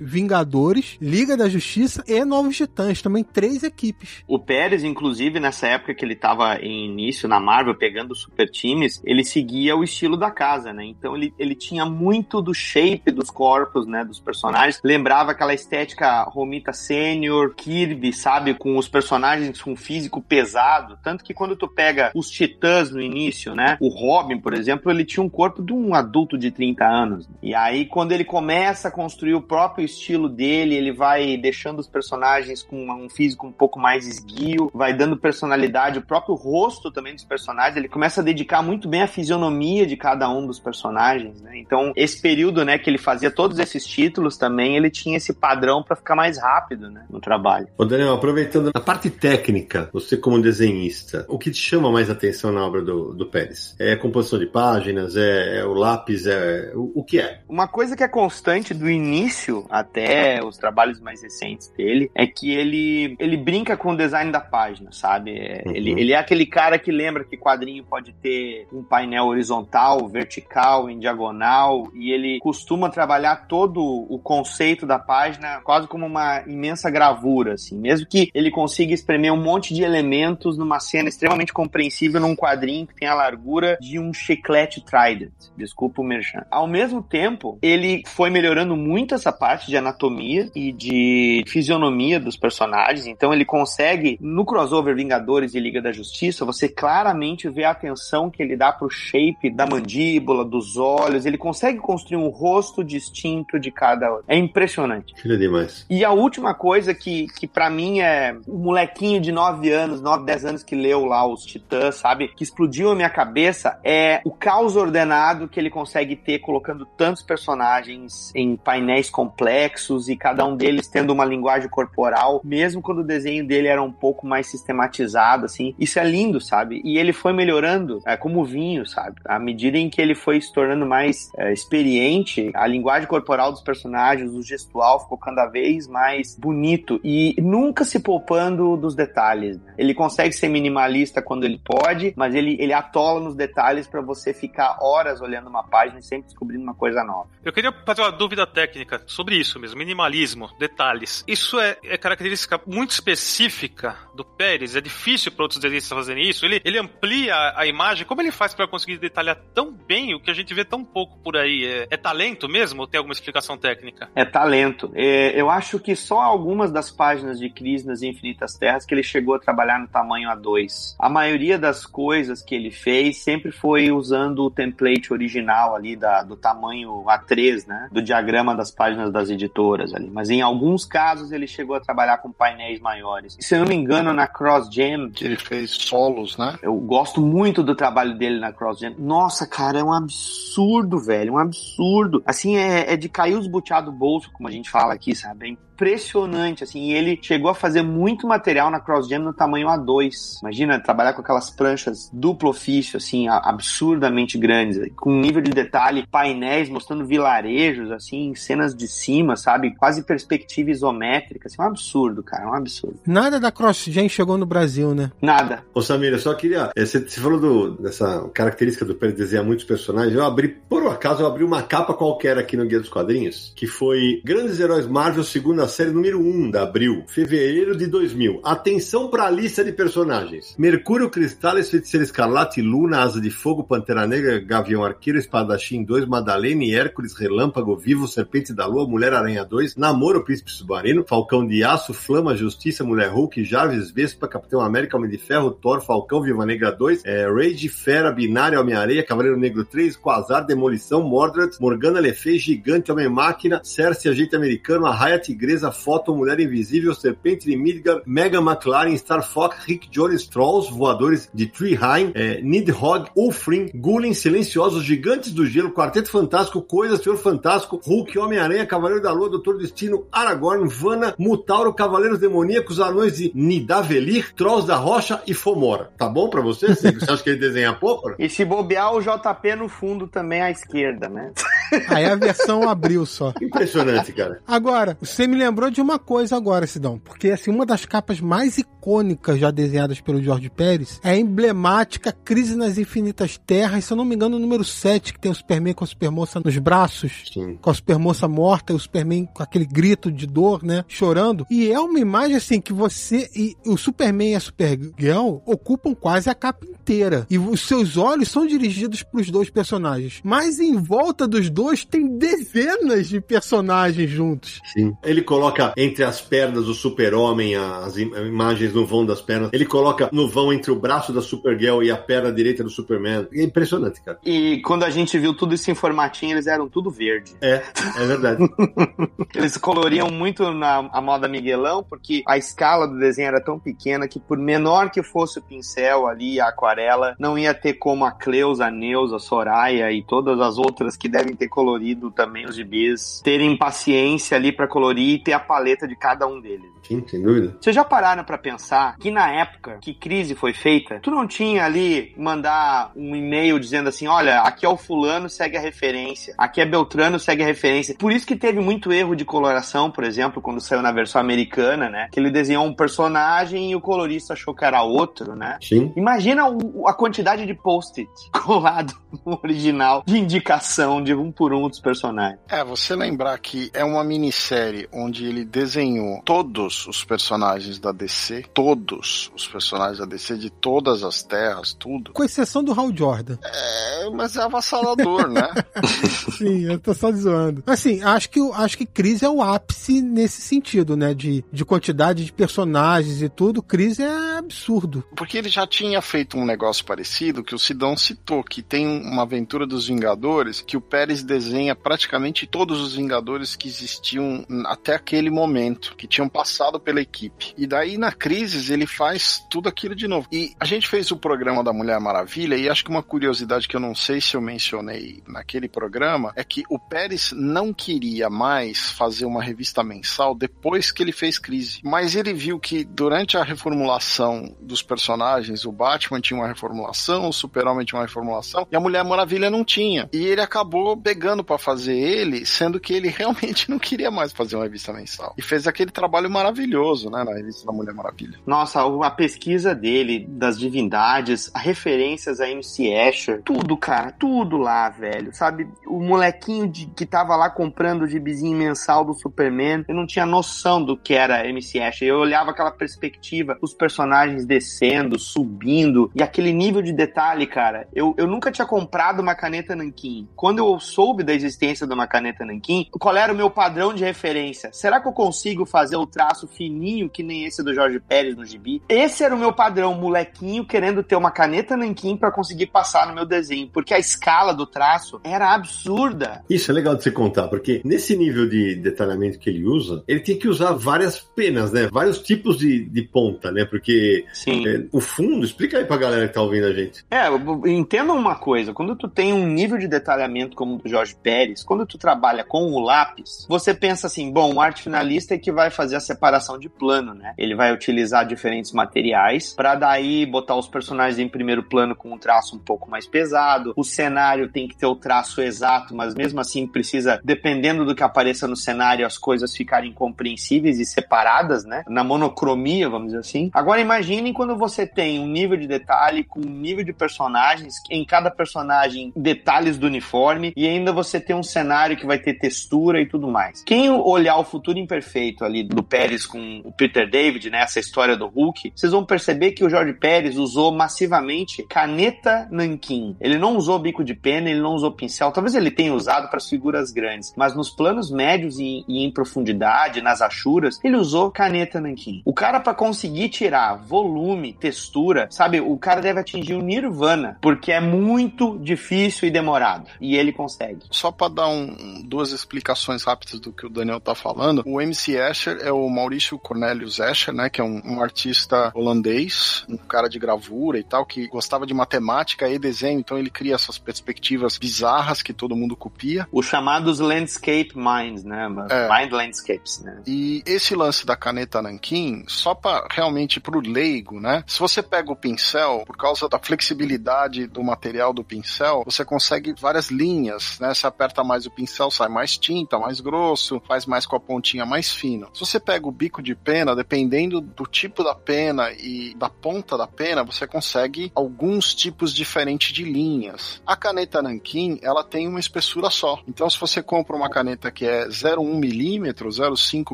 Vingadores, Liga da Justiça e Novos Titãs, também três equipes. O Pérez, inclusive, nessa época que ele tava em início na Marvel, pegando super times, ele seguia o estilo da casa, né? Então ele, ele tinha muito do shape dos corpos, né? Dos personagens. Lembrava aquela estética Romita Sênior, Kirby, sabe? Com os personagens com físico pesado. Tanto que quando tu pega os Titãs no início, né? O Robin, por exemplo, ele tinha um corpo de um adulto de 30 anos. E aí, quando ele começa a construir o próprio estilo dele, ele vai deixando os personagens com um físico um pouco mais esguio, vai dando personalidade, o próprio rosto também dos personagens, ele começa a dedicar muito bem a fisionomia de cada um dos personagens, né? Então, esse período, né, que ele fazia todos esses títulos também, ele tinha esse padrão para ficar mais rápido, né, no trabalho. Ô Daniel, aproveitando a parte técnica, você como desenhista, o que te chama mais atenção na obra do, do Pérez? É a composição de páginas, é, é o lápis, é o, o que é? Uma coisa que é constante do início até os trabalhos mais recentes dele é que ele, ele brinca com o design da página, sabe? É, Uhum. Ele, ele é aquele cara que lembra que quadrinho pode ter um painel horizontal, vertical, em diagonal, e ele costuma trabalhar todo o conceito da página quase como uma imensa gravura, assim. Mesmo que ele consiga espremer um monte de elementos numa cena extremamente compreensível num quadrinho que tem a largura de um chiclete Trident. Desculpa o merchan. Ao mesmo tempo, ele foi melhorando muito muito essa parte de anatomia e de fisionomia dos personagens. Então ele consegue, no crossover Vingadores e Liga da Justiça, você claramente vê a atenção que ele dá pro shape da mandíbula, dos olhos. Ele consegue construir um rosto distinto de cada. É impressionante. Filha demais. E a última coisa que, que para mim é o um molequinho de 9 anos, 9, 10 anos que leu lá os Titãs, sabe? Que explodiu a minha cabeça é o caos ordenado que ele consegue ter colocando tantos personagens em painéis complexos e cada um deles tendo uma linguagem corporal, mesmo quando o desenho dele era um pouco mais sistematizado, assim. Isso é lindo, sabe? E ele foi melhorando, é, como vinho, sabe? À medida em que ele foi se tornando mais é, experiente, a linguagem corporal dos personagens, o gestual ficou cada vez mais bonito e nunca se poupando dos detalhes. Né? Ele consegue ser minimalista quando ele pode, mas ele, ele atola nos detalhes para você ficar horas olhando uma página e sempre descobrindo uma coisa nova. Eu queria fazer uma dúvida técnica sobre isso mesmo, minimalismo, detalhes. Isso é, é característica muito específica do Pérez? É difícil para outros desenhistas fazerem isso? Ele, ele amplia a imagem? Como ele faz para conseguir detalhar tão bem o que a gente vê tão pouco por aí? É, é talento mesmo ou tem alguma explicação técnica? É talento. É, eu acho que só algumas das páginas de Crise nas Infinitas Terras que ele chegou a trabalhar no tamanho A2. A maioria das coisas que ele fez sempre foi usando o template original ali da, do tamanho A3, né? Do diagrama das páginas das editoras ali. Mas em alguns casos ele chegou a trabalhar com painéis maiores. E, se eu não me engano, na Cross Jam. Que ele fez solos, né? Eu gosto muito do trabalho dele na Cross Jam. Nossa, cara, é um absurdo, velho. Um absurdo. Assim, é, é de cair os buteados do bolso, como a gente fala aqui, sabe? É impressionante, assim, e ele chegou a fazer muito material na Cross Jam no tamanho A2. Imagina trabalhar com aquelas pranchas duplo ofício, assim, absurdamente grandes, com um nível de detalhe, painéis mostrando vilarejos, assim, cenas de cima, sabe? Quase perspectiva isométrica, assim, um absurdo, cara, um absurdo. Nada da Cross Jam chegou no Brasil, né? Nada. Ô Samir, eu só queria, você, você falou do, dessa característica do Pérez desenhar muitos personagens, eu abri, por um acaso, eu abri uma capa qualquer aqui no Guia dos Quadrinhos, que foi Grandes Heróis Marvel, segunda série número 1 da Abril, fevereiro de 2000. Atenção para a lista de personagens: Mercúrio, Cristales, Feiticeira Escarlate, Luna, Asa de Fogo, Pantera Negra, Gavião Arqueiro, Espadachim 2, Madalene, Hércules, Relâmpago, Vivo, Serpente da Lua, Mulher-Aranha 2, Namoro, Príncipe Submarino, Falcão de Aço, Flama, Justiça, Mulher Hulk, Jarvis, Vespa, Capitão América, Homem de Ferro, Thor, Falcão, Viva Negra 2, é, Rage, Fera, Binário, Homem-Areia, Cavaleiro Negro 3, Quasar, Demolição, Mordred, Morgana Le Fay, Gigante, Homem-Máquina, Cersei, Agente Americano, Arraia, Tigresa, Photon, Mulher Invisível, Serpente de Midgard, Mega McLaren, Star Fox, Rick Jones, Trolls, Voadores de Treeheim, é, Nidhogg, Ulfrin, Gulen, Silenciosos, Gigantes do Gelo, Quarteto Fantástico, Coisa, Senhor Fantástico, Hulk, Homem-Aranha, Cavaleiro da Lua, Doutor Destino, Aragorn, Vanna, Mutauro, Cavaleiros Demoníacos, Anões de Nidavellir, Trolls da Rocha e Fomora. Tá bom pra você? Você acha que ele desenha pouco? E se bobear o JP no fundo também à esquerda, né? Aí a versão abriu só. Impressionante, cara. Agora, você me lembrou de uma coisa agora, Sidão, porque assim, uma das capas mais icônicas já desenhadas pelo George Pérez é a emblemática Crise nas Infinitas Terras, se eu não me engano, o número 7, que tem o Superman com a Supermoça nos braços, Sim. com a Supermoça morta e o Superman com aquele grito de dor, né, chorando. E é uma imagem assim que você e o Superman e a Supergirl ocupam quase a capa inteira. E os seus olhos são dirigidos para os dois personagens. Mas em volta dos dois tem dezenas de personagens juntos. Sim. Ele coloca entre as pernas do super-homem, as im imagens no vão das pernas. Ele coloca no vão entre o braço da Supergirl e a perna direita do Superman. É impressionante, cara. E quando a gente viu tudo isso em formatinho, eles eram tudo verde. É, é verdade. eles coloriam muito na a moda Miguelão, porque a escala do desenho era tão pequena que por menor que fosse o pincel ali, a aquarela, não ia ter como a Cleusa, a Neuza, a Soraya e todas as outras que devem ter colorido também os gibis, terem paciência ali para colorir e ter a paleta de cada um deles. Sim, sem dúvida. Vocês já pararam para pensar que na época que crise foi feita, tu não tinha ali mandar um e-mail dizendo assim, olha, aqui é o fulano, segue a referência, aqui é Beltrano, segue a referência. Por isso que teve muito erro de coloração, por exemplo, quando saiu na versão americana, né? Que ele desenhou um personagem e o colorista achou que era outro, né? Sim. Imagina o, a quantidade de post-it colado no original de indicação de um por um dos personagens. É, você lembrar que é uma minissérie onde ele desenhou todos os personagens da DC, todos os personagens da DC de todas as terras, tudo. Com exceção do Hal Jordan. É, mas é avassalador, né? Sim, eu tô só zoando. Assim, acho que, acho que Crise é o ápice nesse sentido, né? De, de quantidade de personagens e tudo. Crise é absurdo. Porque ele já tinha feito um negócio parecido que o Sidão citou, que tem uma aventura dos Vingadores que o Pérez desenha praticamente todos os Vingadores que existiam até aquele momento, que tinham passado pela equipe. E daí na Crises ele faz tudo aquilo de novo. E a gente fez o programa da Mulher Maravilha e acho que uma curiosidade que eu não sei se eu mencionei naquele programa é que o Pérez não queria mais fazer uma revista mensal depois que ele fez Crise. Mas ele viu que durante a reformulação dos personagens, o Batman tinha uma reformulação, o Super-Homem tinha uma reformulação e a Mulher Maravilha não tinha. E ele acabou pegando para fazer ele, sendo que ele realmente não queria mais fazer uma revista mensal. E fez aquele trabalho maravilhoso, né, na revista da Mulher Maravilha. Nossa, a pesquisa dele, das divindades, as referências a MC Asher, tudo, cara, tudo lá, velho. Sabe, o molequinho de, que tava lá comprando o gibizinho mensal do Superman, eu não tinha noção do que era MC Asher. Eu olhava aquela perspectiva, os personagens descendo, subindo, e aquele nível de detalhe, cara. Eu, eu nunca tinha comprado uma caneta Nankin. Quando eu soube da existência de uma caneta Nankin, qual era o meu padrão de referência? Será que eu consigo fazer o traço fininho que nem esse do Jorge Pérez no gibi? Esse era o meu padrão, molequinho querendo ter uma caneta Nankin para conseguir passar no meu desenho, porque a escala do traço era absurda. Isso é legal de você contar, porque nesse nível de detalhamento que ele usa, ele tem que usar várias penas, né? Vários tipos de, de ponta, né? Porque é, o fundo, explica aí pra galera que tá ouvindo a gente. É, entenda uma coisa, quando tu tem um nível de detalhamento como o do Jorge Pérez, quando tu trabalha com o lápis, você pensa assim, bom, o arte finalista é que vai fazer a separação de plano, né? Ele vai utilizar diferentes materiais para daí botar os personagens em primeiro plano com um traço um pouco mais pesado. O cenário tem que ter o traço exato, mas mesmo assim precisa, dependendo do que apareça no cenário, as coisas ficarem compreensíveis e separadas, né? Na monocromia, vamos dizer assim. Agora imaginem quando você tem um nível de detalhe com um nível de personagens, em cada personagem detalhes do uniforme e ainda você tem um cenário que vai ter textura e tudo mais. Quem olhar o futuro imperfeito ali do Pérez com o Peter David, né, essa história do Hulk, vocês vão perceber que o Jorge Pérez usou massivamente caneta nanquim. Ele não usou bico de pena, ele não usou pincel. Talvez ele tenha usado para as figuras grandes, mas nos planos médios e, e, em profundidade, nas achuras, ele usou caneta nanquim. O cara para conseguir tirar volume, textura, sabe, o cara deve atingir o nirvana, porque é muito difícil e demorado. E ele consegue. Só para dar um, duas explicações rápidas do que o Daniel tá falando, o MC Escher é o Maurício Cornelius Escher, né, que é um, um artista holandês, um cara de gravura e tal, que gostava de matemática e desenho, então ele cria essas perspectivas bizarras que todo mundo copia. Os chamados landscape minds, né? É. Mind landscapes, né? E esse lance da caneta Nankin, só para realmente pro leigo, né? Se você pega o pincel, por causa da flexibilidade do material do pincel, você consegue várias linhas, né? Você aperta mais o pincel, sai mais tinta, mais grosso, faz mais com a pontinha mais fino. Se você pega o bico de pena, dependendo do tipo da pena e da ponta da pena, você consegue alguns tipos diferentes de linhas. A caneta Nankin, ela tem uma espessura só. Então, se você compra uma caneta que é 0,1 milímetro, 0,5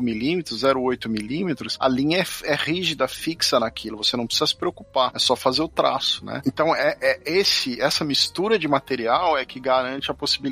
milímetros, 0,8 milímetros, a linha é, é, rígida, fixa naquilo. Você não precisa se preocupar. É só fazer o traço, né? Então, é, é esse, essa mistura de material é que garante a possibilidade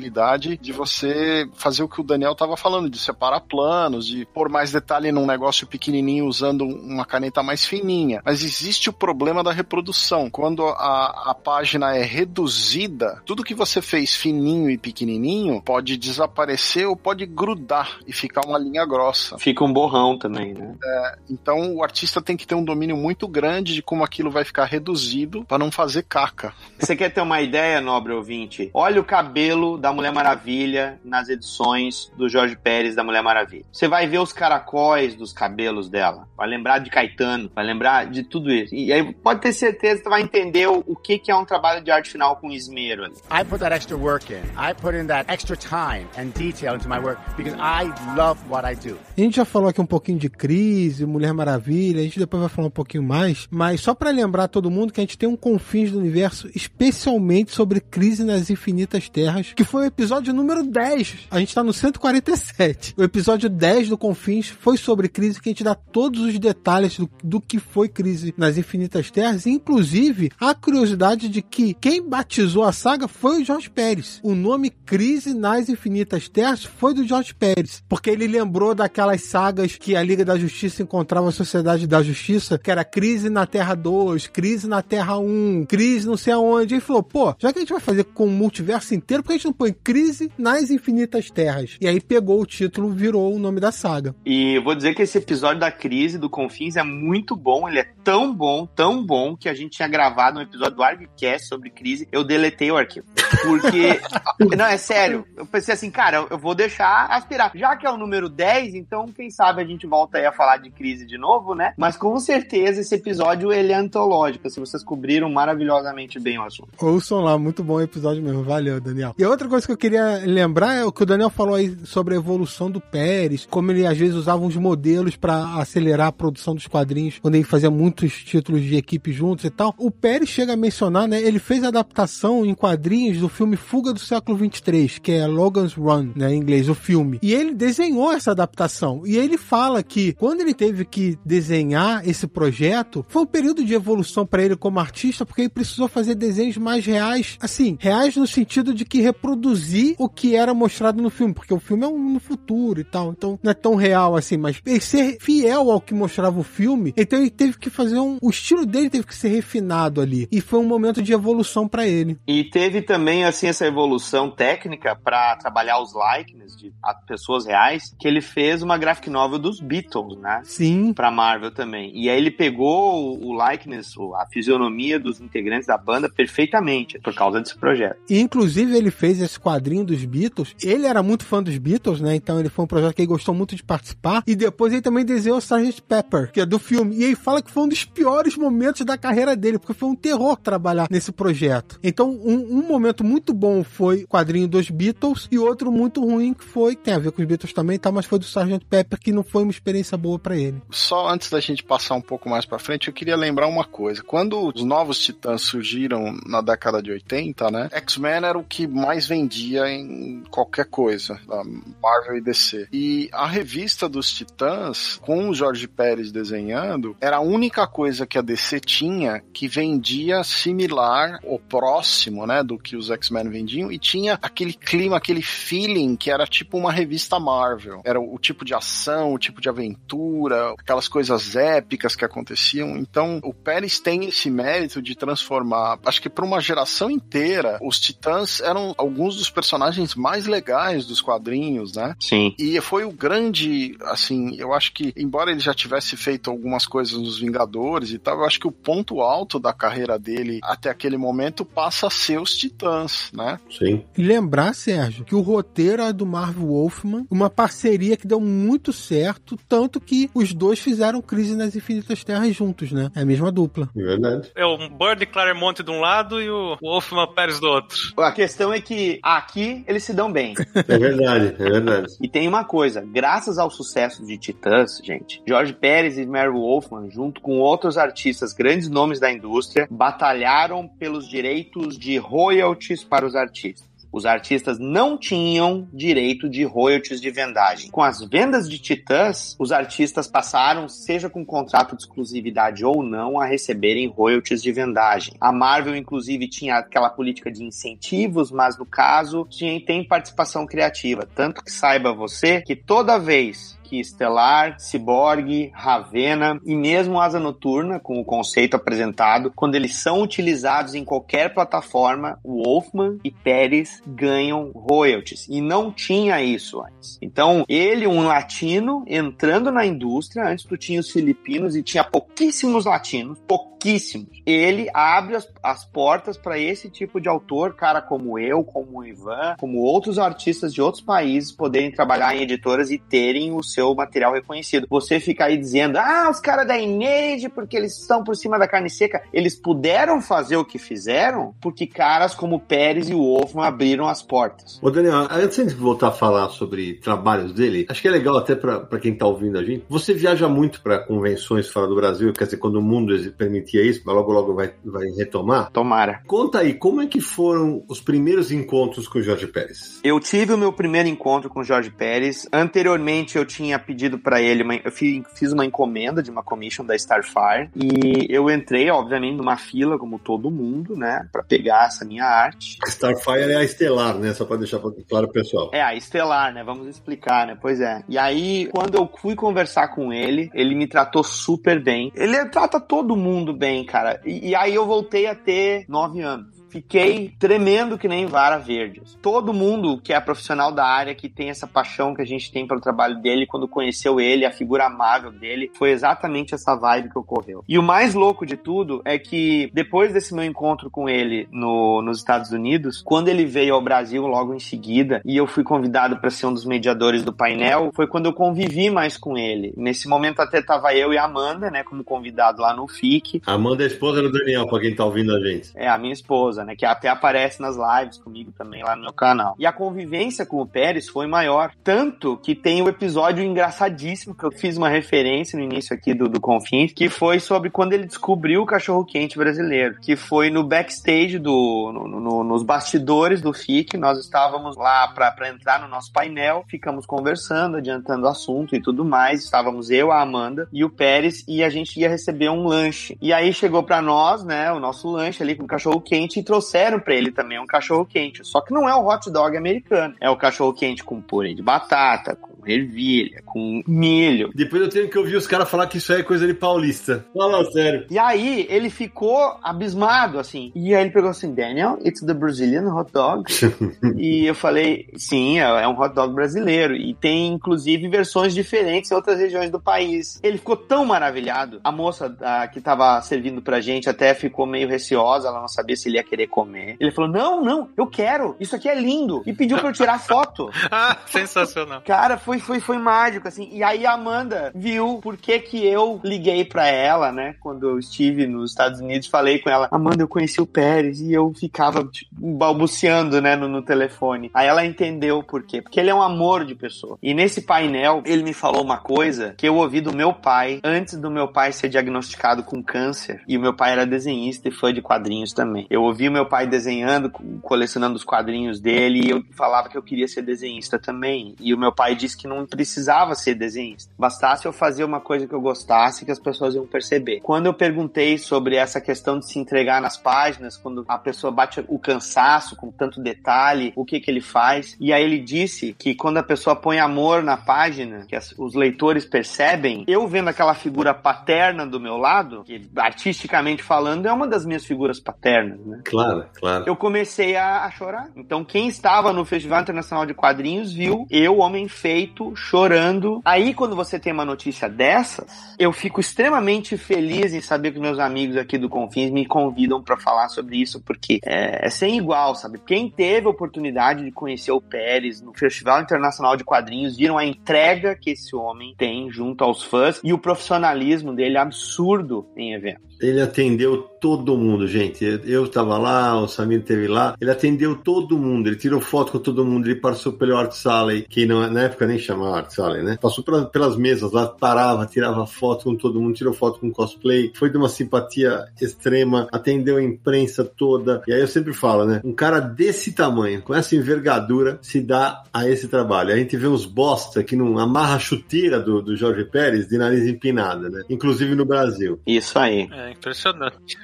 de você fazer o que o Daniel estava falando, de separar planos, de pôr mais detalhe num negócio pequenininho usando uma caneta mais fininha. Mas existe o problema da reprodução. Quando a, a página é reduzida, tudo que você fez fininho e pequenininho pode desaparecer ou pode grudar e ficar uma linha grossa. Fica um borrão também, né? É, então o artista tem que ter um domínio muito grande de como aquilo vai ficar reduzido para não fazer caca. Você quer ter uma ideia, nobre ouvinte? Olha o cabelo da Mulher Maravilha nas edições do Jorge Pérez da Mulher Maravilha. Você vai ver os caracóis dos cabelos dela, vai lembrar de Caetano, vai lembrar de tudo isso. E aí pode ter certeza que você vai entender o, o que, que é um trabalho de arte final com esmero ali. I put that extra work in. I put in that extra time and detail into my work because I love what I do. A gente já falou aqui um pouquinho de crise, Mulher Maravilha, a gente depois vai falar um pouquinho mais, mas só para lembrar todo mundo que a gente tem um Confins do Universo especialmente sobre Crise nas Infinitas Terras, que foi foi o episódio número 10. A gente tá no 147. O episódio 10 do Confins foi sobre crise, que a gente dá todos os detalhes do, do que foi crise nas Infinitas Terras, inclusive a curiosidade de que quem batizou a saga foi o Jorge Pérez. O nome Crise nas Infinitas Terras foi do Jorge Pérez, porque ele lembrou daquelas sagas que a Liga da Justiça encontrava a Sociedade da Justiça, que era Crise na Terra 2, Crise na Terra 1, Crise não sei aonde. Ele falou, pô, já que a gente vai fazer com o multiverso inteiro, por que a gente não põe Crise nas Infinitas Terras? E aí pegou o título, virou o nome da saga. E vou dizer que esse episódio da Crise do Confins é muito bom, ele é tão bom, tão bom, que a gente tinha gravado um episódio do ArgCast sobre crise, eu deletei o arquivo. Porque, não, é sério, eu pensei assim, cara, eu vou deixar aspirar. Já que é o número 10, então quem sabe a gente volta aí a falar de crise de novo, né? Mas com certeza esse episódio ele é antológico, se vocês cobriram maravilhosamente bem o assunto. Ouçam lá, muito bom episódio mesmo. Valeu, Daniel. E outra coisa que eu queria lembrar é o que o Daniel falou aí sobre a evolução do Pérez, como ele às vezes usava uns modelos para acelerar a produção dos quadrinhos, quando ele fazia muitos títulos de equipe juntos e tal. O Pérez chega a mencionar, né? Ele fez adaptação em quadrinhos do filme Fuga do Século 23, que é Logan's Run, né, em inglês, o filme. E ele desenhou essa adaptação. E ele fala que quando ele teve que desenhar esse projeto, foi um período de evolução para ele como artista, porque ele precisou fazer desenhos mais reais, assim, reais no sentido de que reproduzir o que era mostrado no filme, porque o filme é um no futuro e tal, então não é tão real assim, mas ele ser fiel ao que mostrava o filme, então ele teve que fazer um, o estilo dele teve que ser refinado ali, e foi um momento de evolução para ele. E teve também assim essa evolução técnica para trabalhar os likeness de pessoas reais, que ele fez uma graphic novel dos Beatles, né? Sim. Para Marvel também. E aí ele pegou o likeness, a fisionomia dos integrantes da banda perfeitamente por causa desse projeto. E, inclusive ele fez esse quadrinho dos Beatles. Ele era muito fã dos Beatles, né? Então ele foi um projeto que ele gostou muito de participar. E depois ele também desenhou Sgt. Pepper, que é do filme. E ele fala que foi um dos piores momentos da carreira dele, porque foi um terror trabalhar nesse projeto. Então, um, um momento muito bom foi o quadrinho dos Beatles e outro muito ruim que foi, tem a ver com os Beatles também, tá? Mas foi do Sgt. Pepper, que não foi uma experiência boa para ele. Só antes da gente passar um pouco mais para frente, eu queria lembrar uma coisa. Quando os novos Titãs surgiram na década de 80, né? X-Men era o que mais vendia em qualquer coisa, da Marvel e DC. E a revista dos Titãs, com o Jorge Pérez desenhando, era a única coisa que a DC tinha que vendia similar ou próximo, né, do que os X-Men vendiam e tinha aquele clima, aquele feeling que era tipo uma revista Marvel. Era o tipo de ação, o tipo de aventura, aquelas coisas épicas que aconteciam. Então, o Pérez tem esse mérito de transformar, acho que para uma geração inteira, os Titãs eram alguns dos personagens mais legais dos quadrinhos, né? Sim. E foi o grande, assim, eu acho que, embora ele já tivesse feito algumas coisas nos Vingadores e tal, eu acho que o ponto alto da carreira dele até aquele momento passa a ser os Titãs, né? Sim. E lembrar, Sérgio, que o roteiro é do Marvel Wolfman, uma parceria que deu muito certo, tanto que os dois fizeram Crise nas Infinitas Terras juntos, né? É a mesma dupla. É verdade. É o Bird Claremont de um lado e o Wolfman Pérez do outro. A questão é que aqui eles se dão bem. É verdade, é verdade. E tem uma coisa, graças ao sucesso de Titãs, gente, George Pérez e Mary Wolfman, junto com outros artistas, grandes nomes da indústria, batalharam pelos direitos de royalties para os artistas. Os artistas não tinham direito de royalties de vendagem. Com as vendas de Titãs, os artistas passaram, seja com contrato de exclusividade ou não, a receberem royalties de vendagem. A Marvel, inclusive, tinha aquela política de incentivos, mas no caso tinha, tem participação criativa. Tanto que saiba você que toda vez que Estelar, Cyborg, Ravena e mesmo Asa Noturna, com o conceito apresentado, quando eles são utilizados em qualquer plataforma, Wolfman e Pérez ganham royalties. E não tinha isso antes. Então, ele, um latino, entrando na indústria, antes tu tinha os filipinos e tinha pouquíssimos latinos, pouquíssimos. Ele abre as, as portas para esse tipo de autor, cara como eu, como o Ivan, como outros artistas de outros países poderem trabalhar em editoras e terem o seu seu material reconhecido. Você fica aí dizendo, ah, os caras da Inage, porque eles estão por cima da carne seca. Eles puderam fazer o que fizeram porque caras como o Pérez e o Wolfman abriram as portas. Ô Daniel, antes de voltar a falar sobre trabalhos dele, acho que é legal até para quem tá ouvindo a gente. Você viaja muito para convenções fora do Brasil, quer dizer, quando o mundo permitia isso, logo logo vai, vai retomar. Tomara. Conta aí, como é que foram os primeiros encontros com o Jorge Pérez? Eu tive o meu primeiro encontro com o Jorge Pérez. Anteriormente eu tinha pedido para ele, uma, eu fiz uma encomenda de uma commission da Starfire e eu entrei, obviamente, numa fila, como todo mundo, né, para pegar essa minha arte. Starfire é a Estelar, né? Só para deixar claro pro pessoal. É, a Estelar, né? Vamos explicar, né? Pois é. E aí, quando eu fui conversar com ele, ele me tratou super bem. Ele trata todo mundo bem, cara. E, e aí eu voltei a ter nove anos fiquei tremendo que nem vara verde. Todo mundo que é profissional da área, que tem essa paixão que a gente tem pelo trabalho dele, quando conheceu ele, a figura amável dele, foi exatamente essa vibe que ocorreu. E o mais louco de tudo é que depois desse meu encontro com ele no, nos Estados Unidos, quando ele veio ao Brasil logo em seguida e eu fui convidado para ser um dos mediadores do painel, foi quando eu convivi mais com ele. Nesse momento até tava eu e a Amanda, né, como convidado lá no FIC. Amanda é a esposa do Daniel, para quem tá ouvindo a gente. É, a minha esposa né? Que até aparece nas lives comigo também lá no meu canal. E a convivência com o Pérez foi maior. Tanto que tem um episódio engraçadíssimo que eu fiz uma referência no início aqui do, do Confins, que foi sobre quando ele descobriu o cachorro quente brasileiro. Que foi no backstage do. No, no, nos bastidores do FIC. Nós estávamos lá para entrar no nosso painel, ficamos conversando, adiantando o assunto e tudo mais. Estávamos eu, a Amanda e o Pérez, e a gente ia receber um lanche. E aí chegou para nós, né, o nosso lanche ali com cachorro quente e trouxeram para ele também um cachorro quente. Só que não é o hot dog americano. É o cachorro quente com purê de batata, com ervilha, com milho. Depois eu tenho que ouvir os caras falar que isso aí é coisa de paulista. Fala sério. E aí ele ficou abismado, assim. E aí ele pegou assim, Daniel, it's the Brazilian hot dog. e eu falei, sim, é, é um hot dog brasileiro. E tem, inclusive, versões diferentes em outras regiões do país. Ele ficou tão maravilhado. A moça a, que tava servindo pra gente até ficou meio receosa, ela não sabia se ele ia querer comer. Ele falou: Não, não, eu quero, isso aqui é lindo. E pediu pra eu tirar foto. ah, sensacional. Cara, foi, foi, foi mágico, assim. E aí a Amanda viu por que que eu liguei pra ela, né? Quando eu estive nos Estados Unidos, falei com ela: Amanda, eu conheci o Pérez. E eu ficava tipo, balbuciando, né, no, no telefone. Aí ela entendeu por quê. Porque ele é um amor de pessoa. E nesse painel, ele me falou uma coisa que eu ouvi do meu pai antes do meu pai ser diagnosticado com câncer. E o meu pai era desenhista e fã de quadrinhos também. Eu ouvi meu pai desenhando, colecionando os quadrinhos dele, e eu falava que eu queria ser desenhista também. E o meu pai disse que não precisava ser desenhista. Bastasse eu fazer uma coisa que eu gostasse que as pessoas iam perceber. Quando eu perguntei sobre essa questão de se entregar nas páginas, quando a pessoa bate o cansaço com tanto detalhe, o que que ele faz? E aí ele disse que quando a pessoa põe amor na página, que as, os leitores percebem, eu vendo aquela figura paterna do meu lado, que artisticamente falando é uma das minhas figuras paternas, né? Claro, claro. Eu comecei a, a chorar. Então quem estava no Festival Internacional de Quadrinhos viu eu, homem feito, chorando. Aí quando você tem uma notícia dessas, eu fico extremamente feliz em saber que meus amigos aqui do Confins me convidam para falar sobre isso, porque é, é, sem igual, sabe? Quem teve a oportunidade de conhecer o Pérez no Festival Internacional de Quadrinhos viram a entrega que esse homem tem junto aos fãs e o profissionalismo dele absurdo em eventos. Ele atendeu todo mundo, gente. Eu estava lá, o Samir esteve lá. Ele atendeu todo mundo. Ele tirou foto com todo mundo. Ele passou pelo Art Sally, que não, na época nem chamava Art Sally, né? Passou pra, pelas mesas lá, parava, tirava foto com todo mundo, tirou foto com cosplay. Foi de uma simpatia extrema. Atendeu a imprensa toda. E aí eu sempre falo, né? Um cara desse tamanho, com essa envergadura, se dá a esse trabalho. A gente vê uns bosta que não amarra a chuteira do, do Jorge Pérez de nariz empinada, né? Inclusive no Brasil. Isso aí. É impressionante.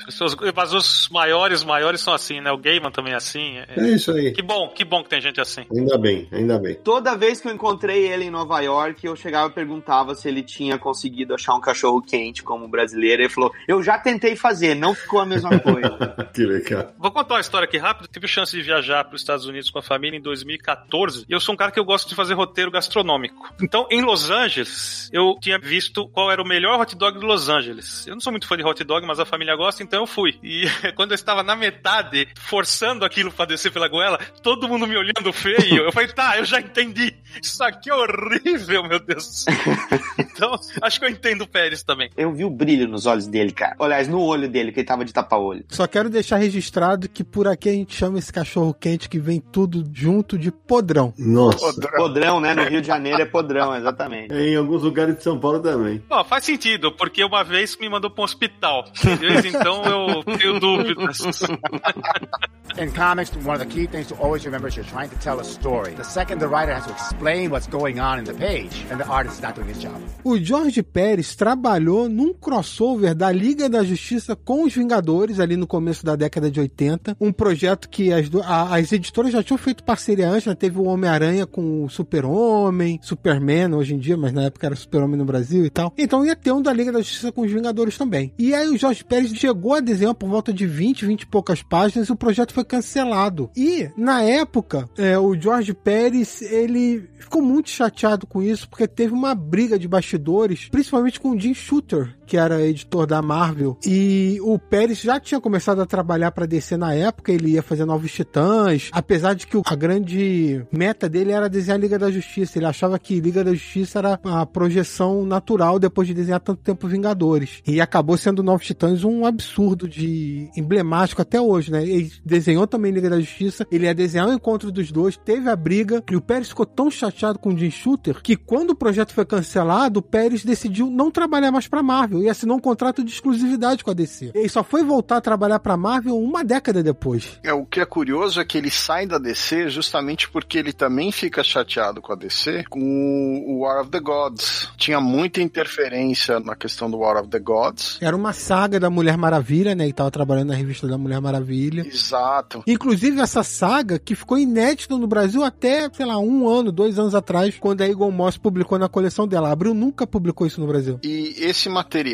Mas os maiores, maiores são assim, né? O Gaiman também é assim. É... é isso aí. Que bom, que bom que tem gente assim. Ainda bem, ainda bem. Toda vez que eu encontrei ele em Nova York, eu chegava e perguntava se ele tinha conseguido achar um cachorro quente como brasileiro. Ele falou: Eu já tentei fazer, não ficou a mesma coisa. que legal. Vou contar uma história aqui rápido. Tive chance de viajar para os Estados Unidos com a família em 2014 e eu sou um cara que eu gosto de fazer roteiro gastronômico. Então, em Los Angeles, eu tinha visto qual era o melhor hot dog de Los Angeles. Eu não sou muito fã de hot dog, mas a família gosta, então eu fui. E quando eu estava na met metade, forçando aquilo pra descer pela goela, todo mundo me olhando feio. Eu falei, tá, eu já entendi. Isso aqui é horrível, meu Deus do céu. Então, acho que eu entendo o Pérez também. Eu vi o brilho nos olhos dele, cara. Aliás, no olho dele, que ele tava de tapa-olho. Só quero deixar registrado que por aqui a gente chama esse cachorro quente que vem tudo junto de podrão. Nossa. Podrão, podrão né? No Rio de Janeiro é podrão, exatamente. É, em alguns lugares de São Paulo também. Ó, faz sentido, porque uma vez me mandou pra um hospital. Desde então eu tenho dúvidas. In comics, one of the key things to always remember is you're trying to tell a story. The second the writer has to explain what's going on in the page, and the artist is not doing his job. O Jorge Pérez trabalhou num crossover da Liga da Justiça com os Vingadores ali no começo da década de 80. Um projeto que as, a, as editoras já tinham feito parceria antes, né? Teve o Homem-Aranha com o Super-Homem, Superman hoje em dia, mas na época era Super-Homem no Brasil e tal. Então ia ter um da Liga da Justiça com os Vingadores também. E aí o Jorge Pérez chegou a desenhar por volta de 20, 20 e poucas páginas e o projeto foi cancelado. E, na época, é, o Jorge Pérez, ele ficou muito chateado com isso, porque teve uma briga de bastidores, principalmente com o Jim Shooter, que era editor da Marvel. E o Pérez já tinha começado a trabalhar para DC na época, ele ia fazer Novos Titãs, apesar de que a grande meta dele era desenhar Liga da Justiça. Ele achava que Liga da Justiça era a projeção natural depois de desenhar tanto tempo Vingadores. E acabou sendo Novos Titãs um absurdo de emblemático até hoje, né? Ele desenhou também Liga da Justiça, ele ia desenhar o encontro dos dois, teve a briga, e o Pérez ficou tão chateado com o Jim Shooter que quando o projeto foi cancelado, o Pérez decidiu não trabalhar mais para Marvel e assinou um contrato de exclusividade com a DC. Ele só foi voltar a trabalhar para Marvel uma década depois. É, o que é curioso é que ele sai da DC justamente porque ele também fica chateado com a DC com o War of the Gods. Tinha muita interferência na questão do War of the Gods. Era uma saga da Mulher Maravilha, né? E tava trabalhando na revista da Mulher Maravilha. Exato. Inclusive essa saga que ficou inédita no Brasil até, sei lá, um ano, dois anos atrás, quando a Eagle Moss publicou na coleção dela. A Abril nunca publicou isso no Brasil. E esse material,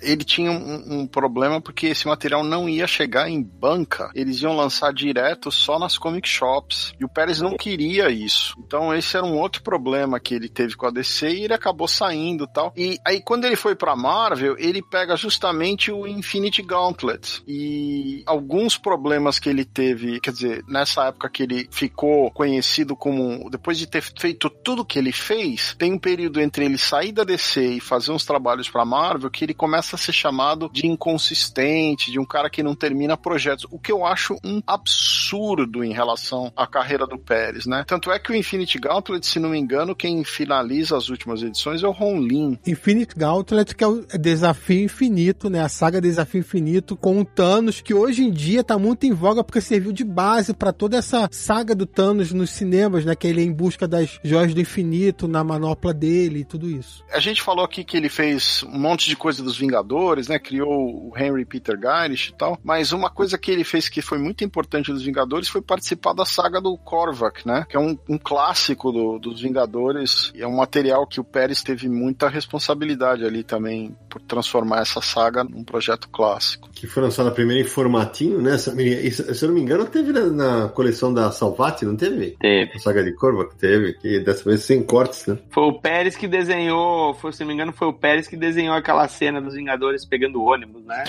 ele tinha um, um problema porque esse material não ia chegar em banca. Eles iam lançar direto só nas comic shops. E o Pérez não queria isso. Então esse era um outro problema que ele teve com a DC e ele acabou saindo tal. E aí quando ele foi pra Marvel, ele pega justamente o Infinity Gauntlet. E alguns problemas que ele teve, quer dizer, nessa época que ele ficou conhecido como. Depois de ter feito tudo que ele fez, tem um período entre ele sair da DC e fazer uns trabalhos pra Marvel que ele começa a ser chamado de inconsistente, de um cara que não termina projetos. O que eu acho um absurdo em relação à carreira do Pérez, né? Tanto é que o Infinity Gauntlet, se não me engano, quem finaliza as últimas edições é o Ron Lin. Infinite Gauntlet, que é o desafio infinito, né? A saga Desafio Infinito com o Thanos, que hoje em dia tá muito em voga porque serviu de base para toda essa saga do Thanos nos cinemas, né? Que ele é em busca das joias do infinito na manopla dele e tudo isso. A gente falou aqui que ele fez um monte de coisa dos Vingadores, né? Criou o Henry Peter Garish e tal. Mas uma coisa que ele fez que foi muito importante dos Vingadores foi participar da saga do Korvac, né? Que é um, um clássico do, dos Vingadores e é um material que o Pérez teve muita responsabilidade ali também por transformar essa saga num projeto clássico. Que foi lançada primeiro em formatinho, né? Se se eu não me engano, teve na, na coleção da Salvati, não teve? Teve. A saga de Korvac teve, que dessa vez sem cortes, né? Foi o Pérez que desenhou, foi, se não me engano, foi o Pérez que desenhou aquela cena dos Vingadores pegando ônibus, né?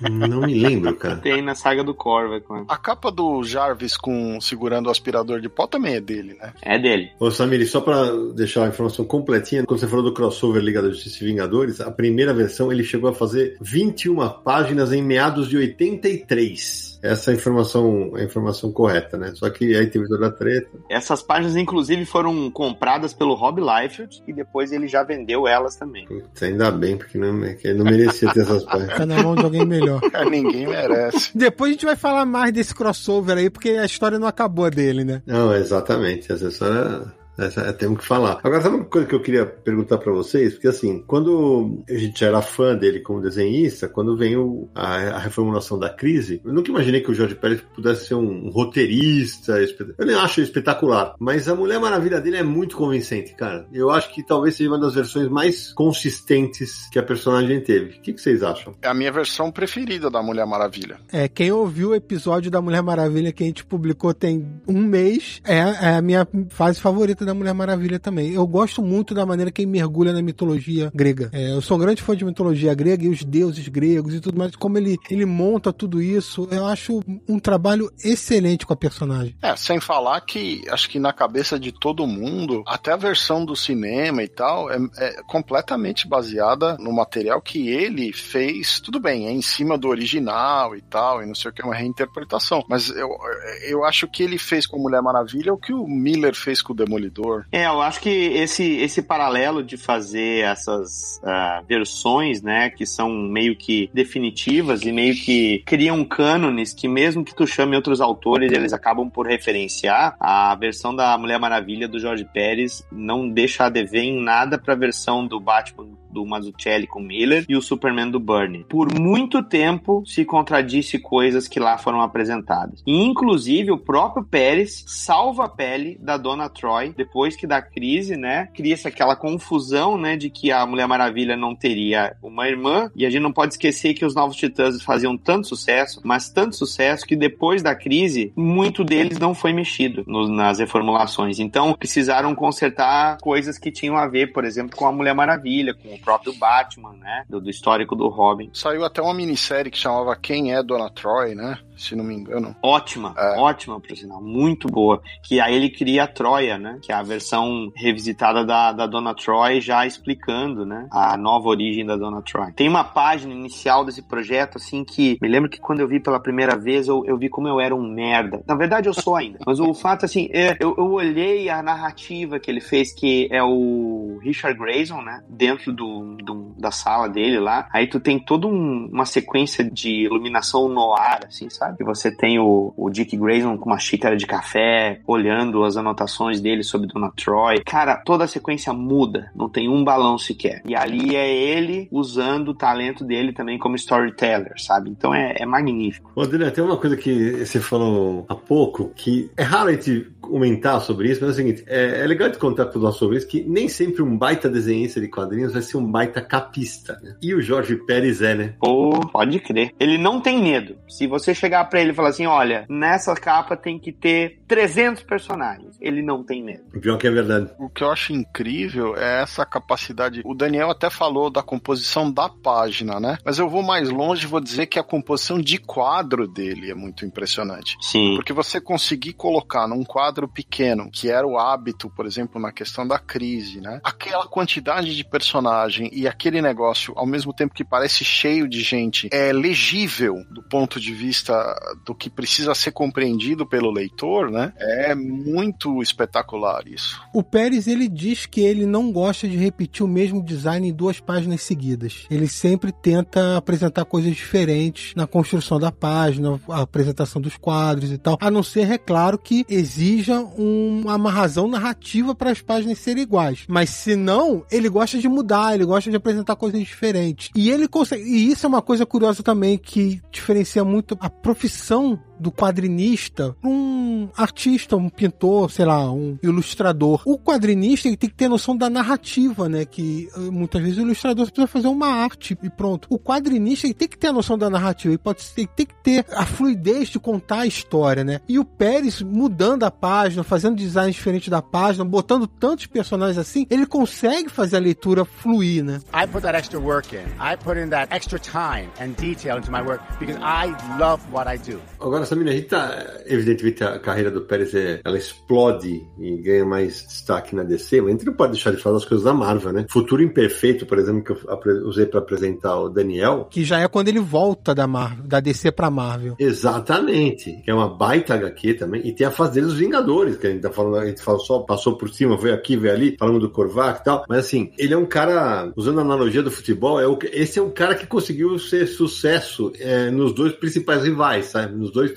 Não me lembro, cara. Tem na saga do Korvac, mano. A capa do Jarvis com segurando o aspirador de pó também é dele, né? É dele. Ô Samir, só pra deixar a informação completinha, quando você falou do crossover Liga da Justiça e Vingadores, a primeira versão ele chegou a fazer 21 páginas em meados de 83. Essa é a informação, a informação correta, né? Só que aí teve toda a treta. Essas páginas, inclusive, foram compradas pelo Rob Liefeld e depois ele já vendeu elas também. Putz, ainda bem, porque não, que ele não merecia ter essas páginas. Tá na mão de alguém melhor. Ninguém merece. Depois a gente vai falar mais desse crossover aí, porque a história não acabou dele, né? Não, exatamente. Essa história essa, é, temos que falar. Agora, sabe uma coisa que eu queria perguntar para vocês? Porque assim, quando a gente era fã dele como desenhista, quando vem o, a, a, reformulação da crise, eu nunca imaginei que o Jorge Pérez pudesse ser um, um roteirista. Eu nem acho espetacular, mas a Mulher Maravilha dele é muito convincente, cara. Eu acho que talvez seja uma das versões mais consistentes que a personagem teve. O que, que vocês acham? É a minha versão preferida da Mulher Maravilha. É, quem ouviu o episódio da Mulher Maravilha que a gente publicou tem um mês, é, é a minha fase favorita da da Mulher Maravilha também. Eu gosto muito da maneira que ele mergulha na mitologia grega. É, eu sou um grande fã de mitologia grega e os deuses gregos e tudo mais. Como ele, ele monta tudo isso, eu acho um trabalho excelente com a personagem. É, sem falar que acho que na cabeça de todo mundo, até a versão do cinema e tal, é, é completamente baseada no material que ele fez. Tudo bem, é em cima do original e tal, e não sei o que, é uma reinterpretação. Mas eu, eu acho que ele fez com Mulher Maravilha o que o Miller fez com o Demolidor. É, eu acho que esse, esse paralelo de fazer essas uh, versões, né, que são meio que definitivas e meio que criam cânones que mesmo que tu chame outros autores, eles acabam por referenciar, a versão da Mulher Maravilha do Jorge Pérez não deixa a dever em nada pra versão do Batman do Mazzucchelli com Miller e o Superman do Burney. Por muito tempo se contradisse coisas que lá foram apresentadas. E, inclusive, o próprio Pérez salva a pele da Dona Troy depois que da crise, né? Cria-se aquela confusão, né, de que a Mulher Maravilha não teria uma irmã. E a gente não pode esquecer que os Novos Titãs faziam tanto sucesso, mas tanto sucesso que depois da crise, muito deles não foi mexido no, nas reformulações. Então, precisaram consertar coisas que tinham a ver, por exemplo, com a Mulher Maravilha, com próprio Batman, né? Do, do, histórico do Robin. Saiu até uma minissérie que chamava Quem é Dona Troy, né? Se não me engano. Ótima, é. ótima, por sinal. Muito boa. Que aí ele cria a Troia, né? Que é a versão revisitada da, da Dona Troy, já explicando, né? A nova origem da Dona Troy. Tem uma página inicial desse projeto, assim, que me lembro que quando eu vi pela primeira vez, eu, eu vi como eu era um merda. Na verdade, eu sou ainda. Mas o fato, assim, é, eu, eu olhei a narrativa que ele fez, que é o Richard Grayson, né? Dentro do do, da sala dele lá. Aí tu tem toda um, uma sequência de iluminação no ar, assim, sabe? E você tem o, o Dick Grayson com uma xícara de café, olhando as anotações dele sobre Dona Troy. Cara, toda a sequência muda, não tem um balão sequer. E ali é ele usando o talento dele também como storyteller, sabe? Então é, é magnífico. Ô, Adriano, tem uma coisa que você falou há pouco que é raro a gente comentar sobre isso, mas é o seguinte: é, é legal de contar para nós sobre isso que nem sempre um baita desenhista de quadrinhos vai ser um baita capista, né? E o Jorge Pérez é, né? Oh, pode crer. Ele não tem medo. Se você chegar para ele e falar assim, olha, nessa capa tem que ter 300 personagens, ele não tem medo. Pior que é verdade. O que eu acho incrível é essa capacidade. O Daniel até falou da composição da página, né? Mas eu vou mais longe e vou dizer que a composição de quadro dele é muito impressionante. Sim. Porque você conseguir colocar num quadro pequeno, que era o hábito, por exemplo, na questão da crise, né? Aquela quantidade de personagem e aquele negócio, ao mesmo tempo que parece cheio de gente, é legível do ponto de vista do que precisa ser compreendido pelo leitor, né? É muito espetacular isso. O Pérez, ele diz que ele não gosta de repetir o mesmo design em duas páginas seguidas. Ele sempre tenta apresentar coisas diferentes na construção da página, a apresentação dos quadros e tal, a não ser, é claro, que exija uma razão narrativa para as páginas serem iguais. Mas se não, ele gosta de mudar, ele gosta de apresentar coisas diferentes. E ele consegue. E isso é uma coisa curiosa também que diferencia muito a profissão do quadrinista um artista, um pintor, sei lá, um ilustrador. O quadrinista ele tem que ter noção da narrativa, né? Que eh, muitas vezes o ilustrador precisa fazer uma arte e pronto. O quadrinista ele tem que ter a noção da narrativa, ele pode ter, tem que ter a fluidez de contar a história, né? E o Pérez mudando a página, fazendo design diferente da página, botando tantos personagens assim, ele consegue fazer a leitura fluir, né? I put that extra work in. I put in that extra time and detail into my work because I love what I do. Agora, Samir, a gente tá, evidentemente, a carreira do Pérez é, ela explode e ganha mais destaque na DC, mas a gente não pode deixar de falar das coisas da Marvel, né? Futuro Imperfeito, por exemplo, que eu usei para apresentar o Daniel. Que já é quando ele volta da Marvel, da DC pra Marvel. Exatamente. Que é uma baita HQ também. E tem a fase dos Vingadores, que a gente tá falando, a gente fala só, passou por cima, veio aqui, veio ali, falando do Korvac e tal. Mas assim, ele é um cara, usando a analogia do futebol, é o, esse é um cara que conseguiu ser sucesso é, nos dois principais rivais, sabe? Nos dois,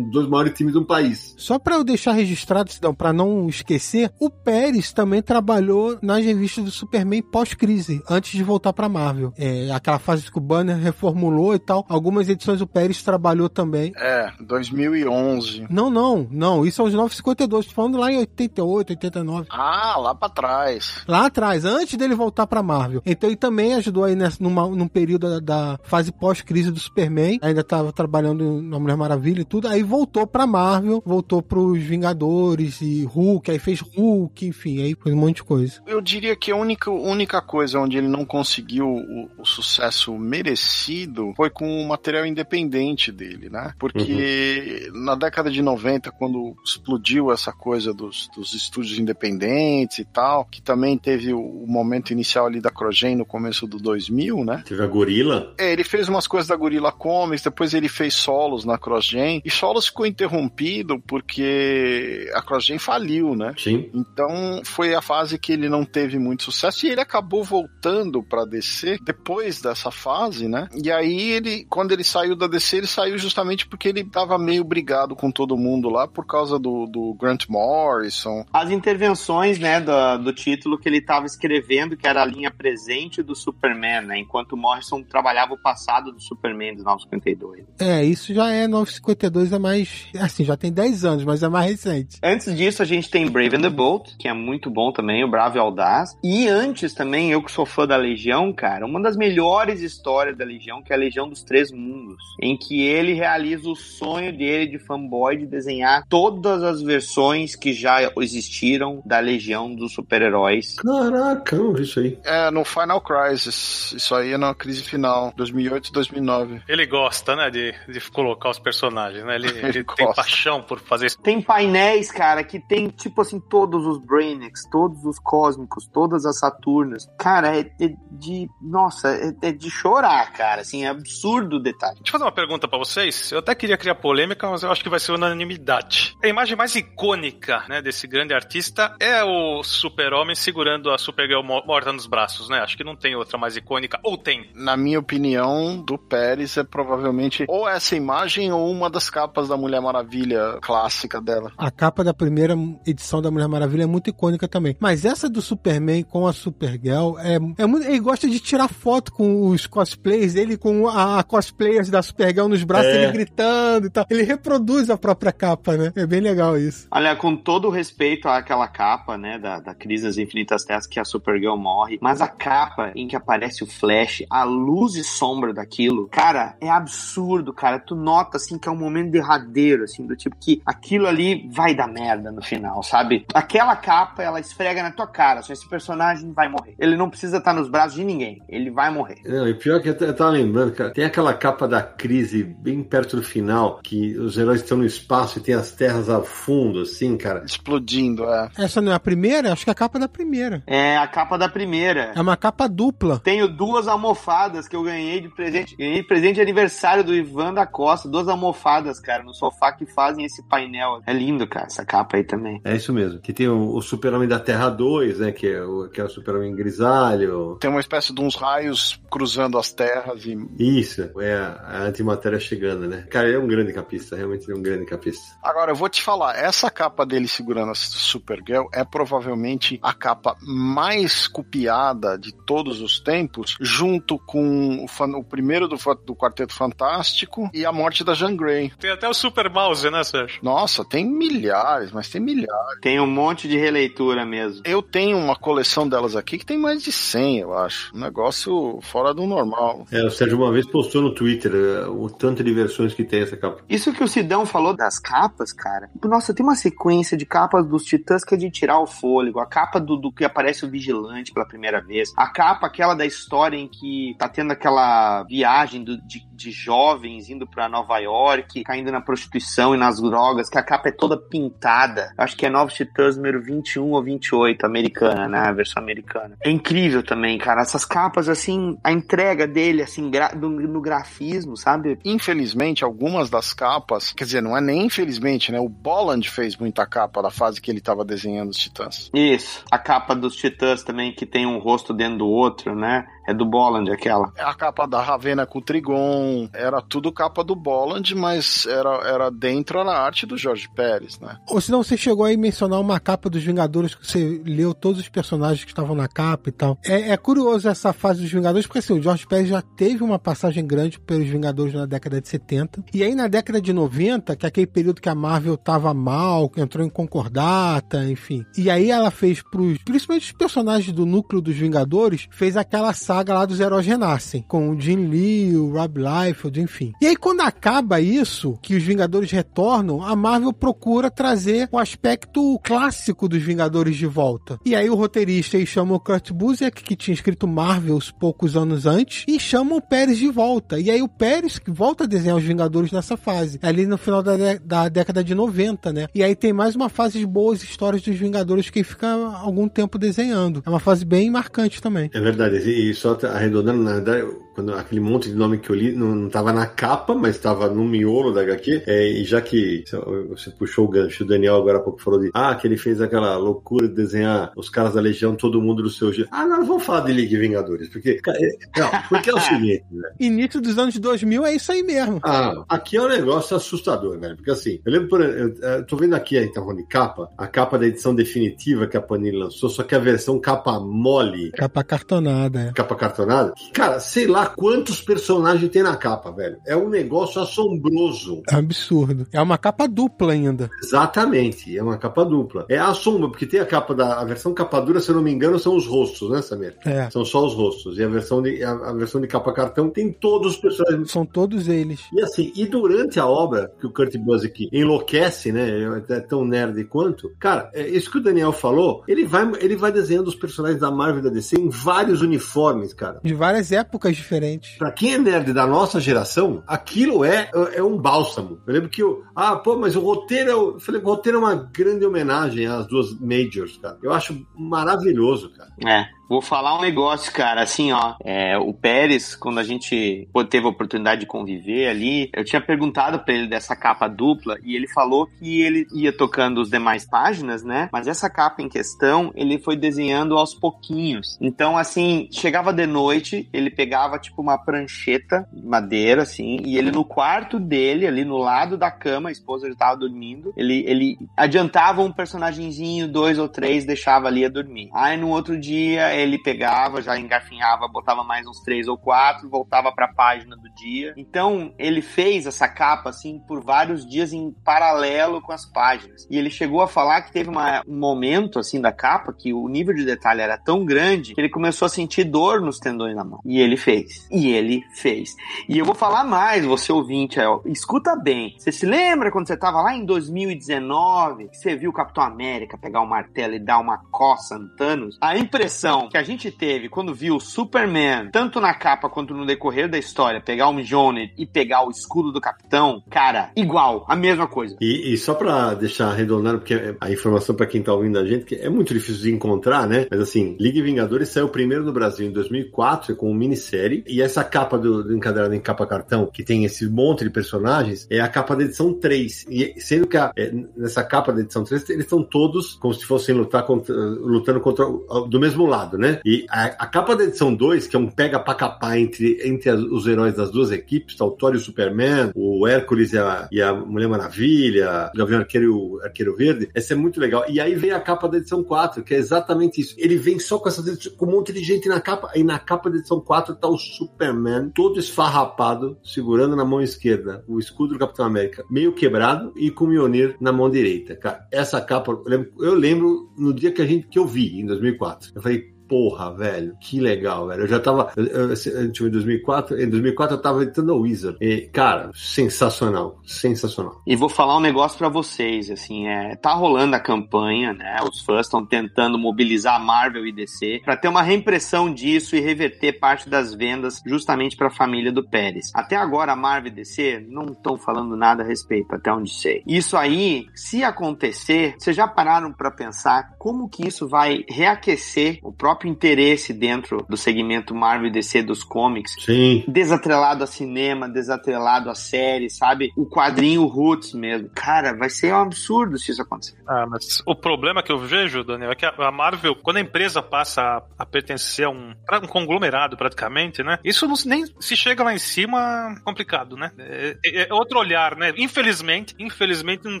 dois maiores times do país. Só para eu deixar registrado, Cidão, para não esquecer, o Pérez também trabalhou nas revistas do Superman pós-crise, antes de voltar pra Marvel. É, aquela fase que o Banner reformulou e tal. Algumas edições o Pérez trabalhou também. É, 2011. Não, não, não. Isso é os 952. Tô falando lá em 88, 89. Ah, lá pra trás. Lá atrás, antes dele voltar pra Marvel. Então ele também ajudou aí numa, num período da, da fase pós-crise do Superman. Ainda tava trabalhando na Mulher Maravilha e tudo tudo, aí voltou pra Marvel, voltou pros Vingadores e Hulk, aí fez Hulk, enfim, aí fez um monte de coisa. Eu diria que a única, única coisa onde ele não conseguiu o, o sucesso merecido foi com o material independente dele, né? Porque uhum. na década de 90, quando explodiu essa coisa dos, dos estúdios independentes e tal, que também teve o, o momento inicial ali da Crogen no começo do 2000, né? Teve a Gorila. É, ele fez umas coisas da Gorilla Comics, depois ele fez solos na CrossGen, e solos ficou interrompido porque a CrossGen faliu, né? Sim. Então foi a fase que ele não teve muito sucesso e ele acabou voltando para DC depois dessa fase, né? E aí ele, quando ele saiu da DC, ele saiu justamente porque ele tava meio brigado com todo mundo lá por causa do, do Grant Morrison. As intervenções, né, do, do título que ele tava escrevendo, que era a linha presente do Superman, né? Enquanto Morrison trabalhava o passado do Superman dos 952. É, isso já é 952, é mais. Assim, já tem 10 anos, mas é mais recente. Antes disso, a gente tem Brave and the Bold, que é muito bom também, o Bravo e Audaz. E antes também, eu que sou fã da Legião, cara, uma das melhores histórias da Legião, que é a Legião dos Três Mundos, em que ele realiza o sonho dele de fanboy de desenhar todas as versões que já existiram da Legião dos super-heróis. Caraca, isso aí. É, no Final Crisis. Isso aí é na crise final, 2008 e 2009. Ele gosta, né, de, de colocar os personagens, né? Ele, ele, ele tem paixão por fazer isso. Tem painéis, cara, que tem, tipo assim, todos os Brainiacs, todos os Cósmicos, todas as Saturnas. Cara, é, é de. Nossa, é, é, de chorar, cara. Assim, é absurdo o detalhe. Deixa eu fazer uma pergunta para vocês. Eu até queria criar polêmica, mas eu acho que vai ser unanimidade. A imagem mais icônica, né, desse grande artista é o Super-Homem segurando a Supergirl morta nos braços, né? Acho que não tem outra mais icônica. Ou tem? Na minha opinião, do Pérez é provavelmente ou essa imagem ou uma das capas da Mulher Maravilha clássica dela. A capa da primeira edição da Mulher Maravilha é muito icônica também. Mas essa do Superman com a Supergirl é, é muito. Ele gosta de tirar foto com os cosplays, ele com a, a cosplayers da Supergirl nos braços, é. ele gritando e tal. Ele reproduz a própria capa, né? É bem legal isso. Olha, com todo o respeito àquela capa, né, da, da Crise das Infinitas Terras que a Supergirl morre, mas a capa em que aparece o Flash, a luz e sombra daquilo, cara, é absurdo, cara. Tu nota, assim, que é um momento derradeiro, assim, do tipo que aquilo ali vai dar merda no final, sabe? Aquela capa, ela esfrega na tua cara, assim, esse personagem vai morrer. Ele não precisa estar nos braços de ninguém, ele vai morrer. Não, e pior que eu tava lembrando, cara, tem aquela capa da crise bem perto do final, que os heróis estão no espaço e tem as terras ao fundo, assim, cara. Explodindo, é. Essa não é a primeira? Acho que é a capa da primeira. É a capa da primeira. É uma capa dupla. Tenho duas almofadas que eu ganhei de presente. Ganhei presente de aniversário do Ivan da Costa. Duas almofadas, cara, no sofá que fazem esse painel. É lindo, cara, essa capa aí também. É isso mesmo. Que tem o, o Super-Homem da Terra 2, né? Que é o, que é o Super-Homem grisalho. Tem uma espécie de uns raios cruzando as terras e. Isso, é a antimatéria chegando, né? Cara, ele é um grande capista, realmente é um grande capista. Agora, eu vou te falar, essa capa dele segurando a Supergirl é provavelmente a capa mais copiada de todos os tempos, junto com o, o primeiro do, do Quarteto Fantástico e a morte da Jean Grey. Tem até o Super Mouse, né, Sérgio? Nossa, tem milhares, mas tem milhares. Tem um monte de releitura mesmo. Eu tenho uma coleção delas aqui que tem mais de 100, eu acho. Um negócio fora do normal. É, o Sérgio uma vez postou no Twitter uh, o tanto de versões que tem essa capa. Isso que o Sidão falou das capas, cara. Nossa, tem uma sequência de capas dos Titãs que é de tirar o fôlego. A capa do, do que aparece o Vigilante pela primeira vez. A capa, aquela da história em que tá tendo aquela viagem do, de, de jovens indo para Nova York, caindo na prostituição e nas drogas, que a capa é toda pintada. Acho que é Novos Titãs número 21 ou 28, americana, né? A versão americana. É incrível também, cara. Essas capas, assim, a entrega dele, assim, gra do, no grafismo, sabe? Infelizmente, algumas das capas, quer dizer, não é nem infelizmente, né? O Bolland fez muita capa da fase que ele tava desenhando os Titãs. Isso. A capa dos Titãs também, que tem um rosto dentro do outro, né? É do Bolland aquela. A capa da Ravena com o Trigon, era tudo capa do Bolland, mas era, era dentro da arte do Jorge Pérez, né? Ou senão você chegou aí a mencionar uma capa dos Vingadores que você leu todos os personagens que estavam na capa e tal. É, é curioso essa fase dos Vingadores, porque assim, o Jorge Pérez já teve uma passagem grande pelos Vingadores na década de 70. E aí na década de 90, que é aquele período que a Marvel tava mal, que entrou em concordata, enfim. E aí ela fez pros, principalmente os personagens do núcleo dos Vingadores, fez aquela saga saga lá dos heróis renascem, com o Jim Lee, o Rob Liefeld, enfim. E aí quando acaba isso, que os Vingadores retornam, a Marvel procura trazer o aspecto clássico dos Vingadores de volta. E aí o roteirista aí chama o Kurt Busiek, que tinha escrito Marvels poucos anos antes, e chama o Pérez de volta. E aí o Pérez volta a desenhar os Vingadores nessa fase, ali no final da, da década de 90, né? E aí tem mais uma fase de boas histórias dos Vingadores que fica algum tempo desenhando. É uma fase bem marcante também. É verdade. E só arredondando, na verdade, quando aquele monte de nome que eu li não, estava na capa, mas estava no miolo da HQ. É, e já que você puxou o gancho, o Daniel agora há pouco falou de ah, que ele fez aquela loucura de desenhar os caras da Legião, todo mundo do seu jeito. Ah, nós vamos falar de Liga Vingadores, porque, é, não, porque é o seguinte, né? Início dos anos 2000 é isso aí mesmo. Ah, aqui é um negócio assustador, velho, porque assim, eu lembro, por, eu, eu tô vendo aqui então de capa, a capa da edição definitiva que a Panini lançou, só que a versão capa mole. Capa cartonada, é. Capa cartonada. Cara, sei lá quantos personagens tem na capa, velho. É um negócio assombroso. É absurdo. É uma capa dupla ainda. Exatamente, é uma capa dupla. É assombro, porque tem a capa da a versão capa dura, se eu não me engano, são os rostos, né, Samir? É. São só os rostos. E a versão de, a, a versão de capa cartão tem todos os personagens. São todos eles. E assim, e durante a obra, que o Kurt Busiek enlouquece, né? É tão nerd quanto, cara, é isso que o Daniel falou, ele vai, ele vai desenhando os personagens da Marvel e da DC em vários uniformes, cara. De várias épocas diferentes. Pra quem é nerd da nossa geração, aquilo é, é um bálsamo. Eu lembro que eu, ah, pô, mas o roteiro, é eu falei, o roteiro é uma grande homenagem às duas majors, cara. Eu acho maravilhoso, cara. É. Vou falar um negócio, cara, assim, ó. É, o Pérez, quando a gente teve a oportunidade de conviver ali, eu tinha perguntado para ele dessa capa dupla e ele falou que ele ia tocando os demais páginas, né? Mas essa capa em questão, ele foi desenhando aos pouquinhos. Então, assim, chegava de noite, ele pegava tipo uma prancheta de madeira, assim, e ele no quarto dele, ali no lado da cama, a esposa já tava dormindo, ele, ele adiantava um personagemzinho, dois ou três, deixava ali a dormir. Aí no outro dia ele pegava, já engafinhava, botava mais uns três ou quatro, voltava para a página do dia. Então ele fez essa capa assim por vários dias em paralelo com as páginas. E ele chegou a falar que teve uma, um momento assim da capa que o nível de detalhe era tão grande que ele começou a sentir dor nos tendões na mão. E ele fez. E ele fez. E eu vou falar mais, você ouvinte, ó, escuta bem. Você se lembra quando você estava lá em 2019 que você viu o Capitão América pegar um martelo e dar uma coça no Thanos? A impressão que a gente teve quando viu o Superman, tanto na capa quanto no decorrer da história, pegar o Mjolnir e pegar o escudo do Capitão, cara, igual, a mesma coisa. E, e só pra deixar arredondando, porque a informação para quem tá ouvindo a gente, que é muito difícil de encontrar, né? Mas assim, Liga Vingadores saiu primeiro no Brasil em 2004 com uma minissérie, e essa capa do, do em capa cartão, que tem esse monte de personagens, é a capa da edição 3. E sendo que a, é, nessa capa da edição 3, eles estão todos como se fossem lutar contra, lutando contra do mesmo lado, né? E a, a capa da edição 2, que é um pega pra capar entre, entre as, os heróis das duas equipes, tá o Thor e o Superman, o Hércules e a, e a Mulher Maravilha, o Gavião Arqueiro Arqueiro Verde, essa é muito legal. E aí vem a capa da edição 4, que é exatamente isso. Ele vem só com essas com um monte de gente na capa, e na capa da edição 4 tá o Superman, todo esfarrapado, segurando na mão esquerda o escudo do Capitão América, meio quebrado, e com o Mjolnir na mão direita. Cara, essa capa, eu lembro, eu lembro no dia que a gente que eu vi, em 2004. Eu falei, porra, velho, que legal, velho. Eu já tava, eu, eu, em 2004, em 2004 eu tava editando a Wizard. E, cara, sensacional, sensacional. E vou falar um negócio para vocês, assim, é, tá rolando a campanha, né? Os fãs estão tentando mobilizar a Marvel e DC para ter uma reimpressão disso e reverter parte das vendas justamente para a família do Pérez. Até agora a Marvel e DC não estão falando nada a respeito, até onde sei. Isso aí, se acontecer, vocês já pararam para pensar como que isso vai reaquecer o próprio próprio interesse dentro do segmento Marvel e DC dos comics. Sim. Desatrelado a cinema, desatrelado a série, sabe? O quadrinho roots mesmo. Cara, vai ser um absurdo se isso acontecer. Ah, mas o problema que eu vejo, Daniel, é que a Marvel, quando a empresa passa a, a pertencer a um, um, conglomerado praticamente, né? Isso não, nem se chega lá em cima, complicado, né? É, é, é outro olhar, né? Infelizmente, infelizmente não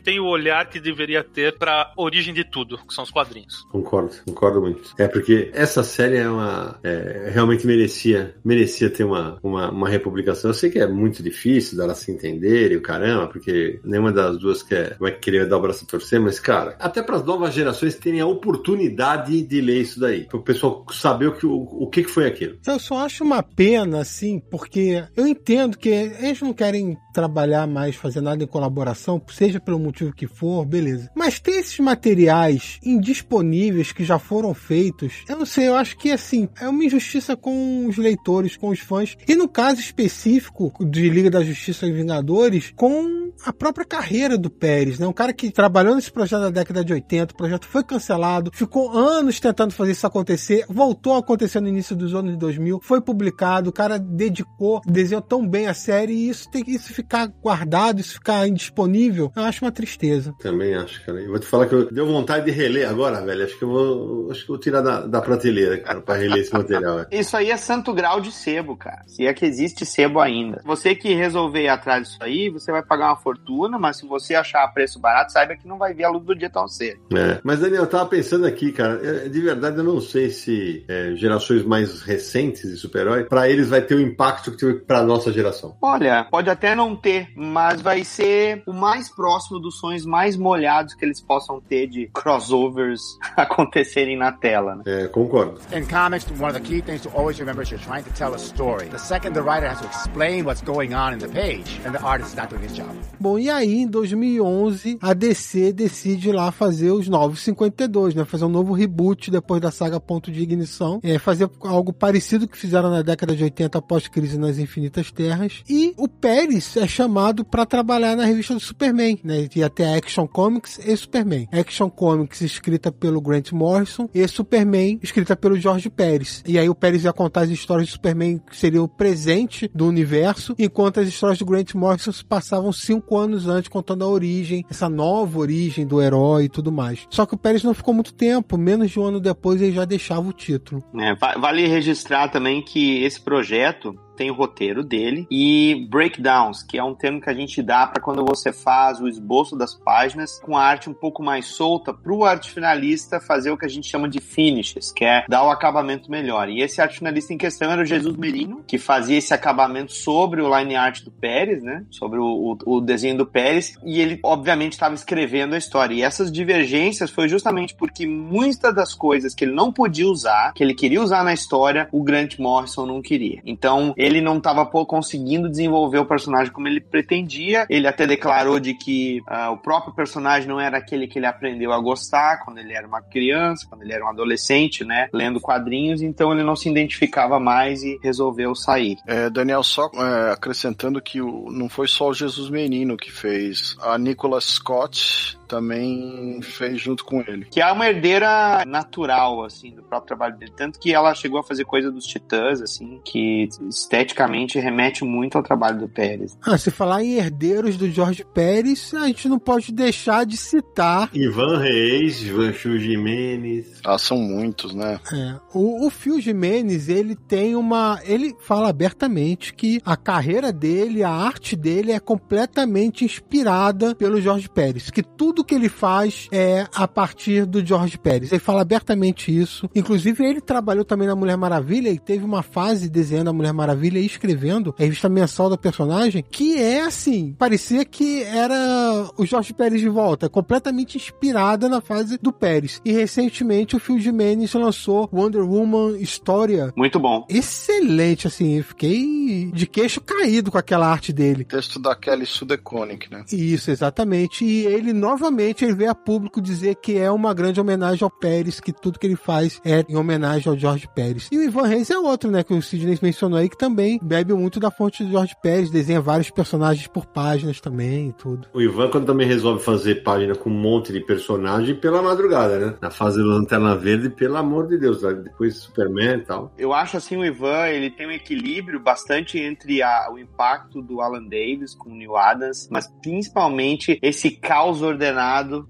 tem o olhar que deveria ter para origem de tudo, que são os quadrinhos. Concordo, concordo muito. É porque essa essa série é uma. É, realmente merecia, merecia ter uma, uma, uma, republicação. Eu sei que é muito difícil delas se entenderem, o caramba, porque nenhuma das duas quer, vai querer dar o braço a torcer, mas, cara, até para as novas gerações terem a oportunidade de ler isso daí. Para o pessoal saber o que, o, o que foi aquilo. Eu só acho uma pena, assim, porque eu entendo que eles não querem trabalhar mais, fazer nada em colaboração, seja pelo motivo que for, beleza. Mas tem esses materiais indisponíveis que já foram feitos, eu não sei, eu acho que assim, é uma injustiça com os leitores, com os fãs, e no caso específico de Liga da Justiça e Vingadores, com a própria carreira do Pérez, né? Um cara que trabalhou nesse projeto na década de 80, o projeto foi cancelado, ficou anos tentando fazer isso acontecer, voltou a acontecer no início dos anos 2000, foi publicado, o cara dedicou, desenhou tão bem a série e isso tem que isso ficar guardado, isso ficar indisponível, eu acho uma tristeza. Também acho, cara. Eu vou te falar que eu deu vontade de reler agora, velho. Acho que eu vou, acho que eu vou tirar da, da prateleira, cara, pra reler esse material. Isso aí é santo grau de sebo, cara. Se é que existe sebo ainda. Você que resolver ir atrás disso aí, você vai pagar uma fortuna, mas se você achar a preço barato, saiba que não vai ver a luz do dia tão cedo. É. Mas, Daniel, eu tava pensando aqui, cara, é, de verdade eu não sei se é, gerações mais recentes de super-herói, pra eles vai ter o impacto que teve pra nossa geração. Olha, pode até não ter, mas vai ser o mais próximo dos sonhos mais molhados que eles possam ter de crossovers acontecerem na tela. Né? É, concordo. In comics, one of the key things to always remember is you're trying to tell a story. The second the writer has to explain what's going on in the page, and the artist is not doing his job. Bom, e aí em 2011 a DC decide lá fazer os novos 52, né? Fazer um novo reboot depois da saga Ponto de Ignição, é, fazer algo parecido que fizeram na década de 80 após crise nas Infinitas Terras. E o Pérez é chamado para trabalhar na revista do Superman, né? Ia ter Action Comics e Superman. Action Comics escrita pelo Grant Morrison e Superman escrita pelo George Pérez. E aí o Pérez ia contar as histórias de Superman que seria o presente do universo, enquanto as histórias do Grant Morrison se passavam cinco anos antes, contando a origem, essa nova origem do herói e tudo mais. Só que o Pérez não ficou muito tempo, menos de um ano depois ele já deixava o título. É, vale registrar também que esse projeto tem o roteiro dele, e breakdowns, que é um termo que a gente dá para quando você faz o esboço das páginas com a arte um pouco mais solta, para o arte finalista fazer o que a gente chama de finishes, que é dar o acabamento melhor. E esse arte finalista em questão era o Jesus Merino, que fazia esse acabamento sobre o line art do Pérez, né? Sobre o, o, o desenho do Pérez, e ele, obviamente, estava escrevendo a história. E essas divergências foi justamente porque muitas das coisas que ele não podia usar, que ele queria usar na história, o Grant Morrison não queria. Então, ele não estava conseguindo desenvolver o personagem como ele pretendia. Ele até declarou de que uh, o próprio personagem não era aquele que ele aprendeu a gostar quando ele era uma criança, quando ele era um adolescente, né, lendo quadrinhos, então ele não se identificava mais e resolveu sair. É, Daniel, só é, acrescentando que o, não foi só o Jesus Menino que fez, a Nicola Scott também fez junto com ele. Que é uma herdeira natural, assim, do próprio trabalho dele. Tanto que ela chegou a fazer coisa dos Titãs, assim, que esteticamente remete muito ao trabalho do Pérez. Ah, se falar em herdeiros do Jorge Pérez, a gente não pode deixar de citar. Ivan Reis, Ivan Phil Jimenez. Ah, são muitos, né? É. O, o Phil Jimenez, ele tem uma. Ele fala abertamente que a carreira dele, a arte dele é completamente inspirada pelo Jorge Pérez. Que tudo que ele faz é a partir do Jorge Pérez. Ele fala abertamente isso. Inclusive, ele trabalhou também na Mulher Maravilha e teve uma fase desenhando a Mulher Maravilha e escrevendo a revista mensal da personagem, que é assim, parecia que era o Jorge Pérez de volta, completamente inspirada na fase do Pérez. E recentemente o Phil Jimenez lançou Wonder Woman História. Muito bom. Excelente, assim, eu fiquei de queixo caído com aquela arte dele. Texto da Kelly Sudeconic, né? Isso, exatamente. E ele novamente ele veio a público dizer que é uma grande homenagem ao Pérez, que tudo que ele faz é em homenagem ao Jorge Pérez. E o Ivan Reis é outro, né, que o Sidney mencionou aí, que também bebe muito da fonte do Jorge Pérez, desenha vários personagens por páginas também e tudo. O Ivan, quando também resolve fazer página com um monte de personagem pela madrugada, né? Na fase do Lanterna Verde, pelo amor de Deus, depois Superman e tal. Eu acho assim, o Ivan, ele tem um equilíbrio bastante entre a, o impacto do Alan Davis com o Neil Adams, mas principalmente esse caos ordenado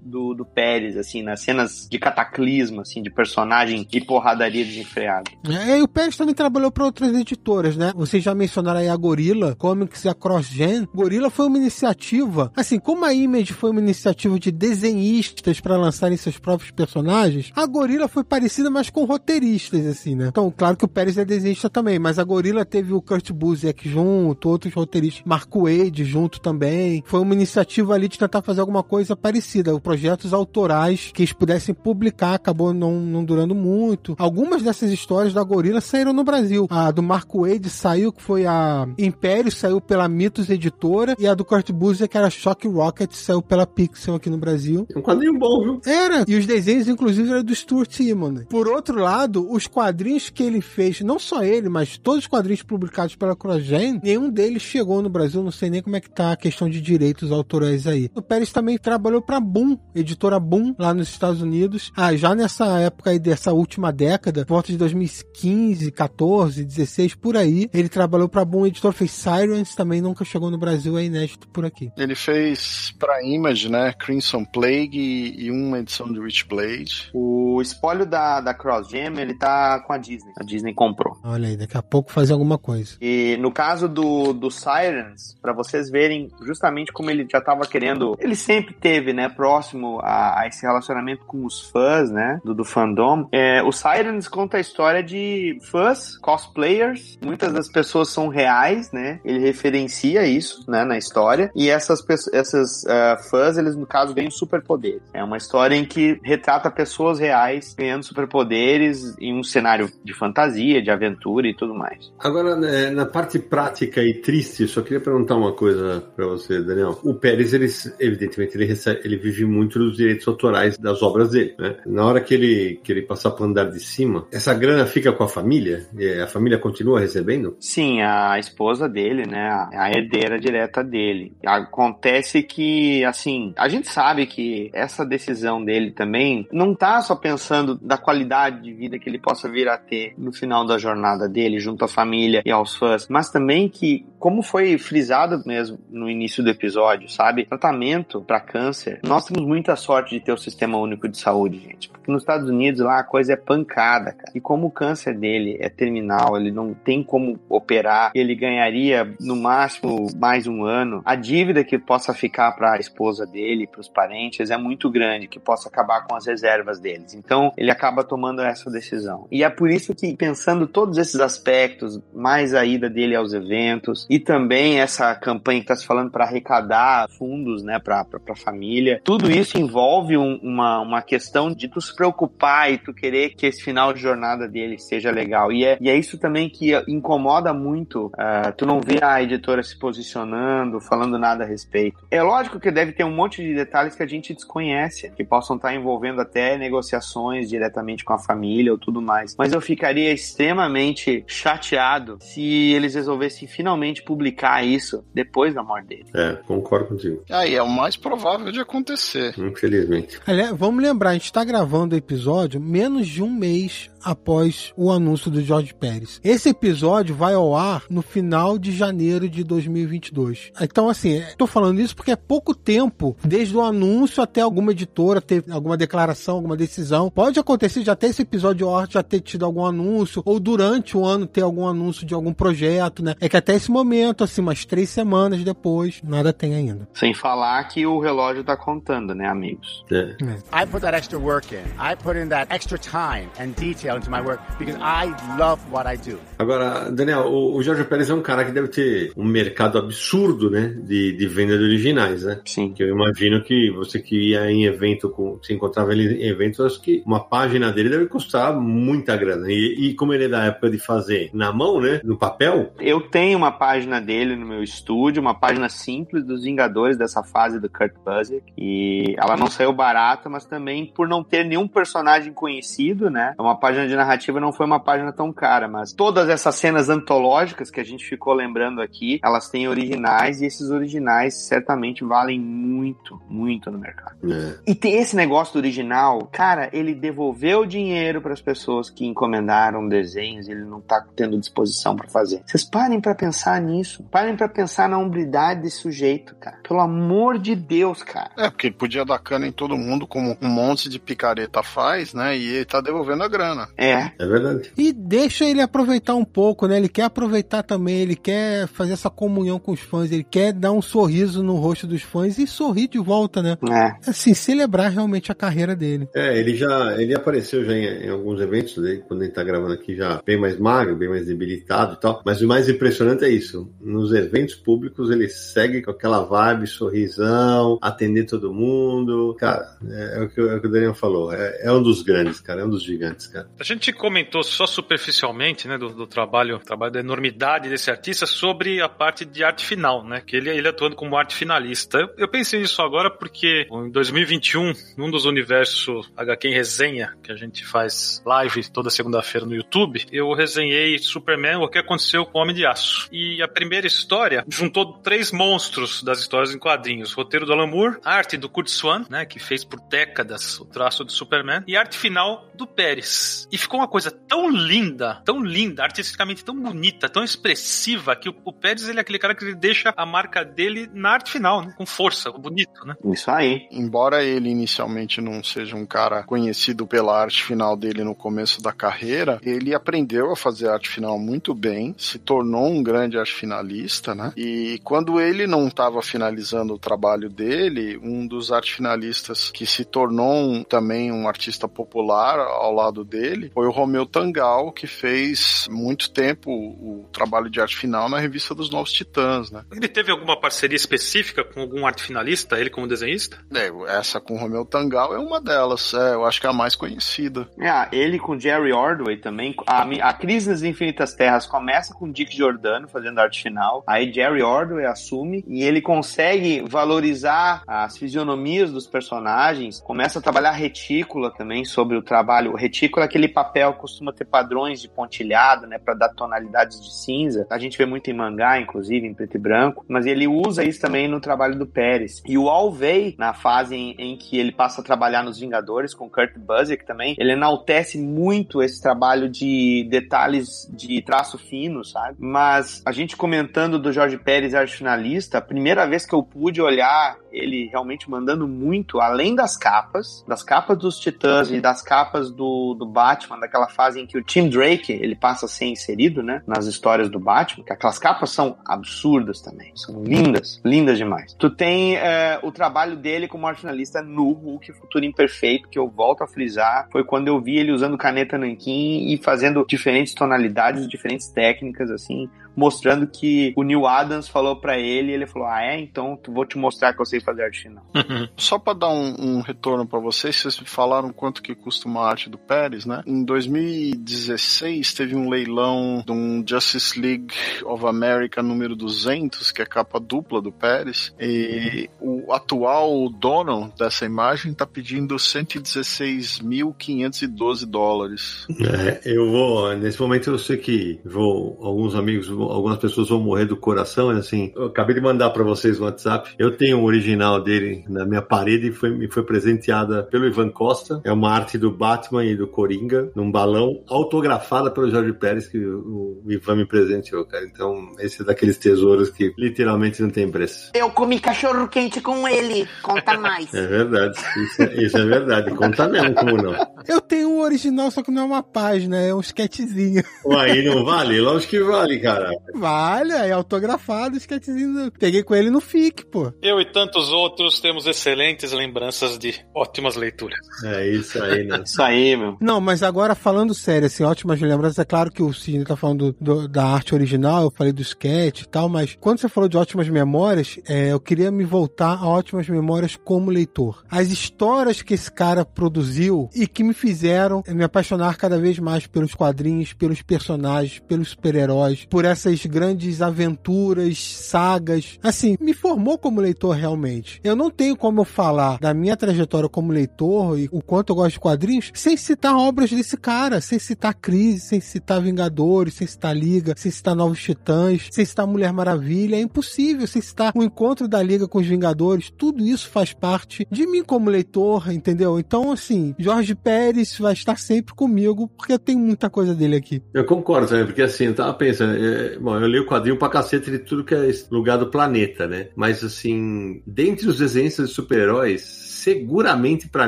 do, do Pérez, assim, nas cenas de cataclismo, assim, de personagem e porradaria desenfreada. É, e o Pérez também trabalhou para outras editoras, né? Vocês já mencionaram aí a Gorilla Comics e a CrossGen. Gorilla foi uma iniciativa, assim, como a Image foi uma iniciativa de desenhistas para lançarem seus próprios personagens, a Gorilla foi parecida, mas com roteiristas, assim, né? Então, claro que o Pérez é desenhista também, mas a Gorilla teve o Kurt Busiek junto, outros roteiristas, Marco Wade junto também. Foi uma iniciativa ali de tentar fazer alguma coisa parecida, projetos autorais que eles pudessem publicar, acabou não, não durando muito. Algumas dessas histórias da Gorilla saíram no Brasil. A do Marco Wade saiu, que foi a Império, saiu pela Mitos Editora, e a do Kurt Busiek, que era Shock Rocket, saiu pela Pixel aqui no Brasil. É um quadrinho bom, viu? Era. E os desenhos, inclusive, eram do Stuart Simon. Por outro lado, os quadrinhos que ele fez, não só ele, mas todos os quadrinhos publicados pela CrossGen, nenhum deles chegou no Brasil. Não sei nem como é que tá a questão de direitos autorais aí. O Pérez também trabalhou pra Boom, editora Boom, lá nos Estados Unidos. Ah, já nessa época aí dessa última década, volta de 2015, 14, 16, por aí, ele trabalhou pra Boom Editor, fez Sirens, também nunca chegou no Brasil, é inédito por aqui. Ele fez pra Image, né, Crimson Plague e uma edição de Witchblade. O espólio da, da Cross Gem, ele tá com a Disney. A Disney comprou. Olha aí, daqui a pouco fazer alguma coisa. E no caso do, do Sirens, para vocês verem justamente como ele já tava querendo, ele sempre teve, né, próximo a, a esse relacionamento com os fãs, né, do, do fandom. É, o Sirens conta a história de fãs, cosplayers, muitas das pessoas são reais, né, ele referencia isso, né, na história, e essas, essas uh, fãs, eles no caso ganham superpoderes. É uma história em que retrata pessoas reais ganhando superpoderes em um cenário de fantasia, de aventura e tudo mais. Agora, né, na parte prática e triste, só queria perguntar uma coisa para você, Daniel. O Pérez, ele, evidentemente, ele, ele vive muito dos direitos autorais das obras dele, né? Na hora que ele, que ele passar para andar de cima, essa grana fica com a família? A família continua recebendo? Sim, a esposa dele, né, a herdeira direta dele. Acontece que, assim, a gente sabe que essa decisão dele também não tá só pensando da qualidade de vida que ele possa vir a ter no final da jornada dele, junto à família e aos fãs, mas também que, como foi frisado mesmo no início do episódio, sabe? Tratamento para câncer. Nós temos muita sorte de ter o Sistema Único de Saúde, gente. Porque nos Estados Unidos lá a coisa é pancada, cara. E como o câncer dele é terminal, ele não tem como operar, ele ganharia no máximo mais um ano. A dívida que possa ficar para a esposa dele, para os parentes, é muito grande, que possa acabar com as reservas deles. Então, ele acaba tomando essa decisão. E é por isso que, pensando todos esses aspectos, mais a ida dele aos eventos e também essa campanha que está se falando para arrecadar fundos, né, para a família, tudo isso envolve um, uma, uma questão de tu se preocupar e tu querer que esse final de jornada dele seja legal. E é, e é isso também que incomoda muito uh, tu não vê a editora se posicionando, falando nada a respeito. É lógico que deve ter um monte de detalhes que a gente desconhece, que possam estar envolvendo até negociações diretamente com a família ou tudo mais. Mas eu ficaria extremamente chateado se eles resolvessem finalmente publicar isso depois da morte dele. É, concordo contigo. Aí é o mais provável de acontecer. Infelizmente. Aliás, vamos lembrar, a gente está gravando o episódio menos de um mês após o anúncio do Jorge Pérez. Esse episódio vai ao ar no final de janeiro de 2022. Então, assim, estou falando isso porque é pouco tempo desde o anúncio até alguma editora ter alguma declaração, alguma decisão. Pode acontecer já até esse episódio ao ar já ter tido algum anúncio, ou durante o ano ter algum anúncio de algum projeto, né? É que até esse momento, assim, umas três semanas depois, nada tem ainda. Sem falar que o relógio tá contando, né, amigos? É. I put that extra work in. I put in that extra time and detail into my work because I love what I do. Agora, Daniel, o, o Jorge Pérez é um cara que deve ter um mercado absurdo, né, de, de venda de originais, né? Sim. Que eu imagino que você que ia em evento, com, se encontrava ele em eventos, acho que uma página dele deve custar muita grana. E, e como ele é da época de fazer na mão, né, no papel, Eu tenho uma página dele no meu estúdio, uma página simples dos Vingadores dessa fase do Kurt Busiek. E ela não saiu barata, mas também por não ter nenhum personagem conhecido, né? É uma página página de narrativa não foi uma página tão cara, mas todas essas cenas antológicas que a gente ficou lembrando aqui, elas têm originais e esses originais certamente valem muito, muito no mercado. É. E tem esse negócio do original, cara, ele devolveu o dinheiro para as pessoas que encomendaram desenhos, ele não tá tendo disposição para fazer. Vocês parem para pensar nisso, parem para pensar na hombridade desse sujeito, cara. Pelo amor de Deus, cara. É, porque ele podia dar cana em todo mundo como um monte de picareta faz, né? E ele tá devolvendo a grana. É. É verdade. E deixa ele aproveitar um pouco, né? Ele quer aproveitar também, ele quer fazer essa comunhão com os fãs, ele quer dar um sorriso no rosto dos fãs e sorrir de volta, né? É. Assim, celebrar realmente a carreira dele. É, ele já ele apareceu já em, em alguns eventos dele, quando ele tá gravando aqui já bem mais magro, bem mais debilitado e tal. Mas o mais impressionante é isso. Nos eventos públicos ele segue com aquela vibe, sorrisão, atender todo mundo. Cara, é, é o, que, é o que o Daniel falou. É, é, um dos grandes, cara. É um dos gigantes, cara. A gente comentou só superficialmente, né, do, do trabalho, trabalho da enormidade desse artista sobre a parte de arte final, né? Que ele, ele atuando como arte finalista. Eu, eu pensei nisso agora porque em 2021, num dos universos HQ em resenha, que a gente faz live toda segunda-feira no YouTube, eu resenhei Superman, o que aconteceu com o Homem de Aço. E a primeira história juntou três monstros das histórias em quadrinhos. Roteiro do Alan Moore, arte do Kurt Swan, né, que fez por décadas o traço do Superman, e arte final do Pérez. E ficou uma coisa tão linda, tão linda, artisticamente tão bonita, tão expressiva, que o, o Pérez ele é aquele cara que ele deixa a marca dele na arte final, né, com força, bonito, né? Isso aí. Embora ele inicialmente não seja um cara conhecido pela arte final dele no começo da carreira, ele aprendeu a fazer arte final muito bem, se tornou um grande arte finalista, né? E quando ele não estava finalizando o trabalho dele, um dos arte finalistas que se tornou um, também um artista popular ao lado dele foi o Romeu Tangal, que fez muito tempo o, o trabalho de arte final na revista dos Novos Titãs, né? Ele teve alguma parceria específica com algum arte finalista, ele como desenhista? É, essa com o Romeu Tangal é uma delas, é, eu acho que é a mais conhecida. É, ele com Jerry Ordway também. A, a Crise nas Infinitas Terras começa com Dick Giordano fazendo arte final, aí Jerry Ordway assume e ele consegue valorizar as fisionomias dos personagens, começa a trabalhar retícula também sobre o trabalho. Retícula, aquele papel costuma ter padrões de pontilhado, né, para dar tonalidades de cinza. A gente vê muito em mangá, inclusive, em preto e branco, mas ele usa isso também no trabalho do Pérez. E o Alvey, na fase em, em que ele passa a trabalhar nos Vingadores com Kurt Busiek também, ele enaltece muito esse trabalho de detalhes de traço fino, sabe? Mas a gente comentando do Jorge Pérez, arte finalista, a primeira vez que eu pude olhar ele realmente mandando muito, além das capas, das capas dos Titãs e das capas do, do Batman, daquela fase em que o Tim Drake, ele passa a ser inserido, né, nas histórias do Batman, que aquelas capas são absurdas também, são lindas, lindas demais. Tu tem é, o trabalho dele como arte finalista no Hulk Futuro Imperfeito, que eu volto a frisar, foi quando eu vi ele usando caneta nanquim e fazendo diferentes tonalidades, diferentes técnicas, assim, mostrando que o Neil Adams falou para ele, e ele falou: Ah, é? Então vou te mostrar que eu sei fazer arte final. Uhum. Só para dar um, um, retorno para vocês, vocês falaram quanto que custa uma arte do Pérez, né? Em 2016 teve um leilão de um Justice League of America número 200, que é a capa dupla do Pérez, e o atual dono dessa imagem tá pedindo 116.512 dólares. É, eu vou, nesse momento eu sei que vou, alguns amigos algumas pessoas vão morrer do coração, mas assim, eu acabei de mandar para vocês no WhatsApp. Eu tenho o um original dele na minha parede e foi, me foi presenteada pelo Ivan Costa. É uma arte do Batman e do Coringa, num balão, autografada pelo Jorge Pérez, que o, o Ivan me presenteou, cara. Então, esse é daqueles tesouros que literalmente não tem preço. Eu comi cachorro quente com ele, conta mais. É verdade, isso é, isso é verdade, conta mesmo, como não. Eu tenho um original, só que não é uma página, é um sketchzinho. Aí não vale? Lógico que vale, cara. Vale, é autografado, sketchzinho. Peguei com ele no FIC, pô. Eu e tantos outros temos excelentes lembranças de ótimas leituras. É isso aí, né? isso aí, meu. Não, mas agora falando sério, assim, ótimas lembranças, é claro que o Sidney tá falando do, do, da arte original, eu falei do sketch e tal, mas quando você falou de ótimas memórias, é, eu queria me voltar a ótimas memórias como leitor. As histórias que esse cara produziu e que me fizeram me apaixonar cada vez mais pelos quadrinhos, pelos personagens, pelos super-heróis, por essas grandes aventuras, sagas. Assim, me formou como leitor realmente. Eu não tenho como falar da minha trajetória como leitor e o quanto eu gosto de quadrinhos sem citar obras desse cara, sem citar Crise, sem citar Vingadores, sem citar Liga, sem citar Novos Titãs, sem citar Mulher Maravilha. É impossível sem citar o encontro da Liga com os Vingadores. Tudo isso faz parte de mim como leitor, entendeu? Então, assim, Jorge Pérez vai estar sempre comigo, porque eu tenho muita coisa dele aqui. Eu concordo também, porque assim, eu tava pensando, é, bom, eu li o quadrinho pra cacete de tudo que é lugar do planeta, né? Mas assim, dentre os desenhos de super-heróis, seguramente para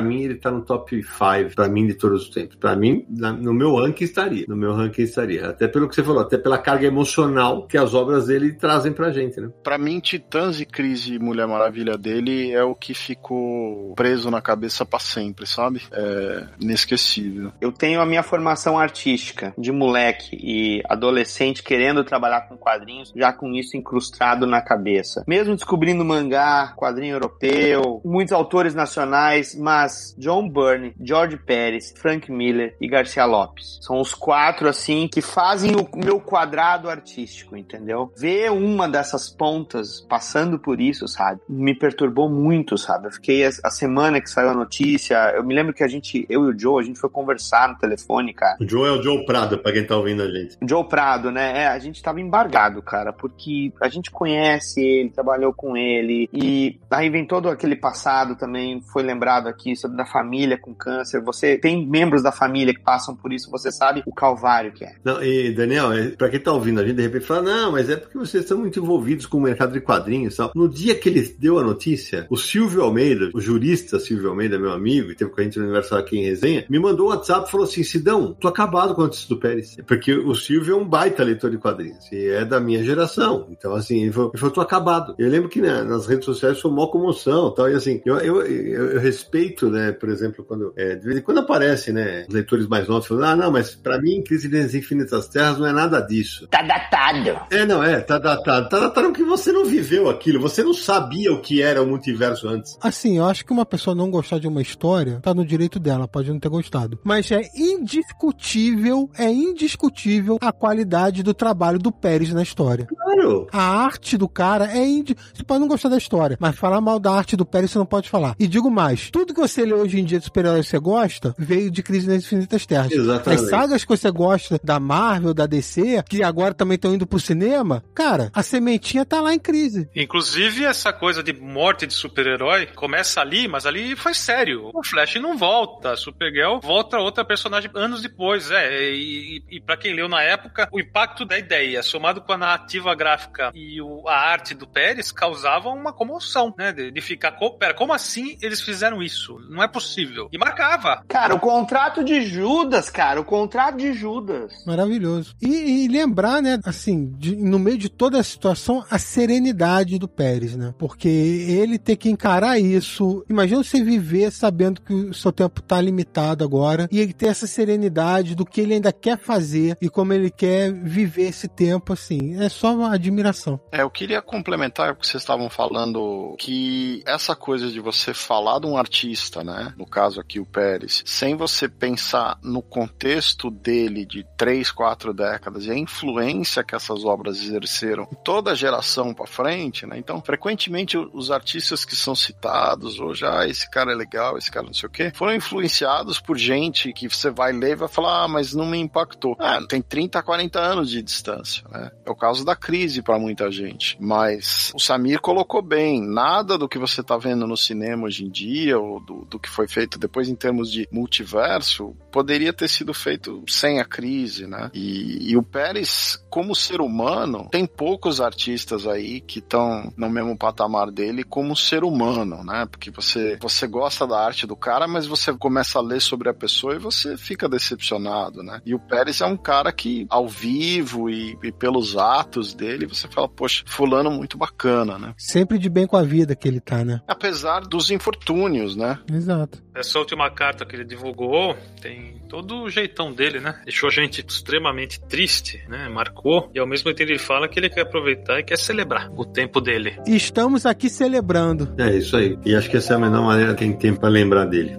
mim ele tá no top 5 para mim de todos os tempos. Para mim, na, no meu ranking estaria, no meu ranking estaria. Até pelo que você falou, até pela carga emocional que as obras dele trazem pra gente, né? Para mim, Titãs e Crise e Mulher Maravilha dele é o que ficou preso na cabeça para sempre, sabe? É inesquecível. Eu tenho a minha formação artística de moleque e adolescente querendo trabalhar com quadrinhos, já com isso incrustado na cabeça. Mesmo descobrindo mangá, quadrinho europeu, muitos autores nacionais, mas John Byrne, George Pérez, Frank Miller e Garcia Lopes. São os quatro, assim, que fazem o meu quadrado artístico, entendeu? Ver uma dessas pontas passando por isso, sabe? Me perturbou muito, sabe? Eu fiquei a, a semana que saiu a notícia, eu me lembro que a gente, eu e o Joe, a gente foi conversar no telefone, cara. O Joe é o Joe Prado, pra quem tá ouvindo a gente. Joe Prado, né? É, a gente tava embargado, cara, porque a gente conhece ele, trabalhou com ele, e aí vem todo aquele passado também foi lembrado aqui sobre da família com câncer. Você tem membros da família que passam por isso, você sabe o calvário que é. Não, e Daniel, é, pra quem tá ouvindo a gente, de repente fala, não, mas é porque vocês estão muito envolvidos com o mercado de quadrinhos e tal. No dia que ele deu a notícia, o Silvio Almeida, o jurista Silvio Almeida, meu amigo, e teve com a gente no Universal aqui em resenha, me mandou um WhatsApp e falou assim, Sidão, tô acabado com a notícia do Pérez. Porque o Silvio é um baita leitor de quadrinhos e é da minha geração. Então, assim, ele falou, ele falou tô acabado. Eu lembro que né, nas redes sociais foi uma comoção tal, e assim, eu, eu, eu, eu respeito, né, por exemplo, quando é, de vez em quando aparece, né, leitores mais novos falando, ah, não, mas para mim, Crise das Infinitas Terras não é nada disso. Tá datado. É, não, é, tá datado. Tá datado porque você não viveu aquilo, você não sabia o que era o multiverso antes. Assim, eu acho que uma pessoa não gostar de uma história, tá no direito dela, pode não ter gostado. Mas é indiscutível, é indiscutível a qualidade do trabalho do Pérez na história. Claro. A arte do cara é indi... Você pode não gostar da história, mas falar mal da arte do Pérez você não pode falar. E digo mais, tudo que você lê hoje em dia de super-heróis que você gosta, veio de Crise nas Infinitas Terras. Exatamente. As sagas que você gosta da Marvel, da DC, que agora também estão indo pro cinema, cara, a sementinha tá lá em crise. Inclusive, essa coisa de morte de super-herói começa ali, mas ali foi sério. O Flash não volta, a Supergirl volta outra personagem anos depois. É, e, e, e para quem leu na época, o impacto da ideia, somado com a narrativa gráfica e o, a arte do Pérez, causavam uma comoção, né? De, de ficar, pera, como assim eles fizeram isso? Não é possível. E marcava. Cara, o contrato de Judas, cara, o contrato de Judas. Maravilhoso. E, e lembrar, né, assim, de, no meio de toda a situação, a serenidade do Pérez, né? Porque ele ter que encarar isso. Imagina você viver sabendo que o seu tempo tá limitado agora e ele ter essa serenidade do que ele ainda quer fazer e como ele quer viver esse tempo, assim. É só uma admiração. É, eu queria complementar o que vocês estavam falando, que essa coisa de você falar de um artista, né? No caso aqui o Pérez, sem você pensar no contexto dele de três, quatro décadas e a influência que essas obras exerceram em toda a geração para frente, né? Então, frequentemente os artistas que são citados hoje, ah, esse cara é legal, esse cara não sei o quê, foram influenciados por gente que você vai ler e vai falar, ah, mas não me impactou. Ah, tem 30, 40 anos de distância, né? É o caso da crise para muita gente. Mas o Samir colocou bem, nada do que você tá vendo no cinema hoje em dia, ou do, do que foi feito depois em termos de multiverso, poderia ter sido feito sem a crise, né? E, e o Pérez, como ser humano, tem poucos artistas aí que estão no mesmo patamar dele como ser humano, né? Porque você, você gosta da arte do cara, mas você começa a ler sobre a pessoa e você fica decepcionado, né? E o Pérez é um cara que, ao vivo e, e pelos atos dele, você fala, poxa, fulano muito bacana, né? Sempre de bem com a vida que ele tá, né? Apesar dos infortúnios, né? Exato. Essa última carta que ele divulgou tem todo o jeitão dele, né? Deixou a gente extremamente triste, né? Marcou. E ao mesmo tempo ele fala que ele quer aproveitar e quer celebrar o tempo dele. Estamos aqui celebrando. É isso aí. E acho que essa é a menor maneira que tem tempo para lembrar dele.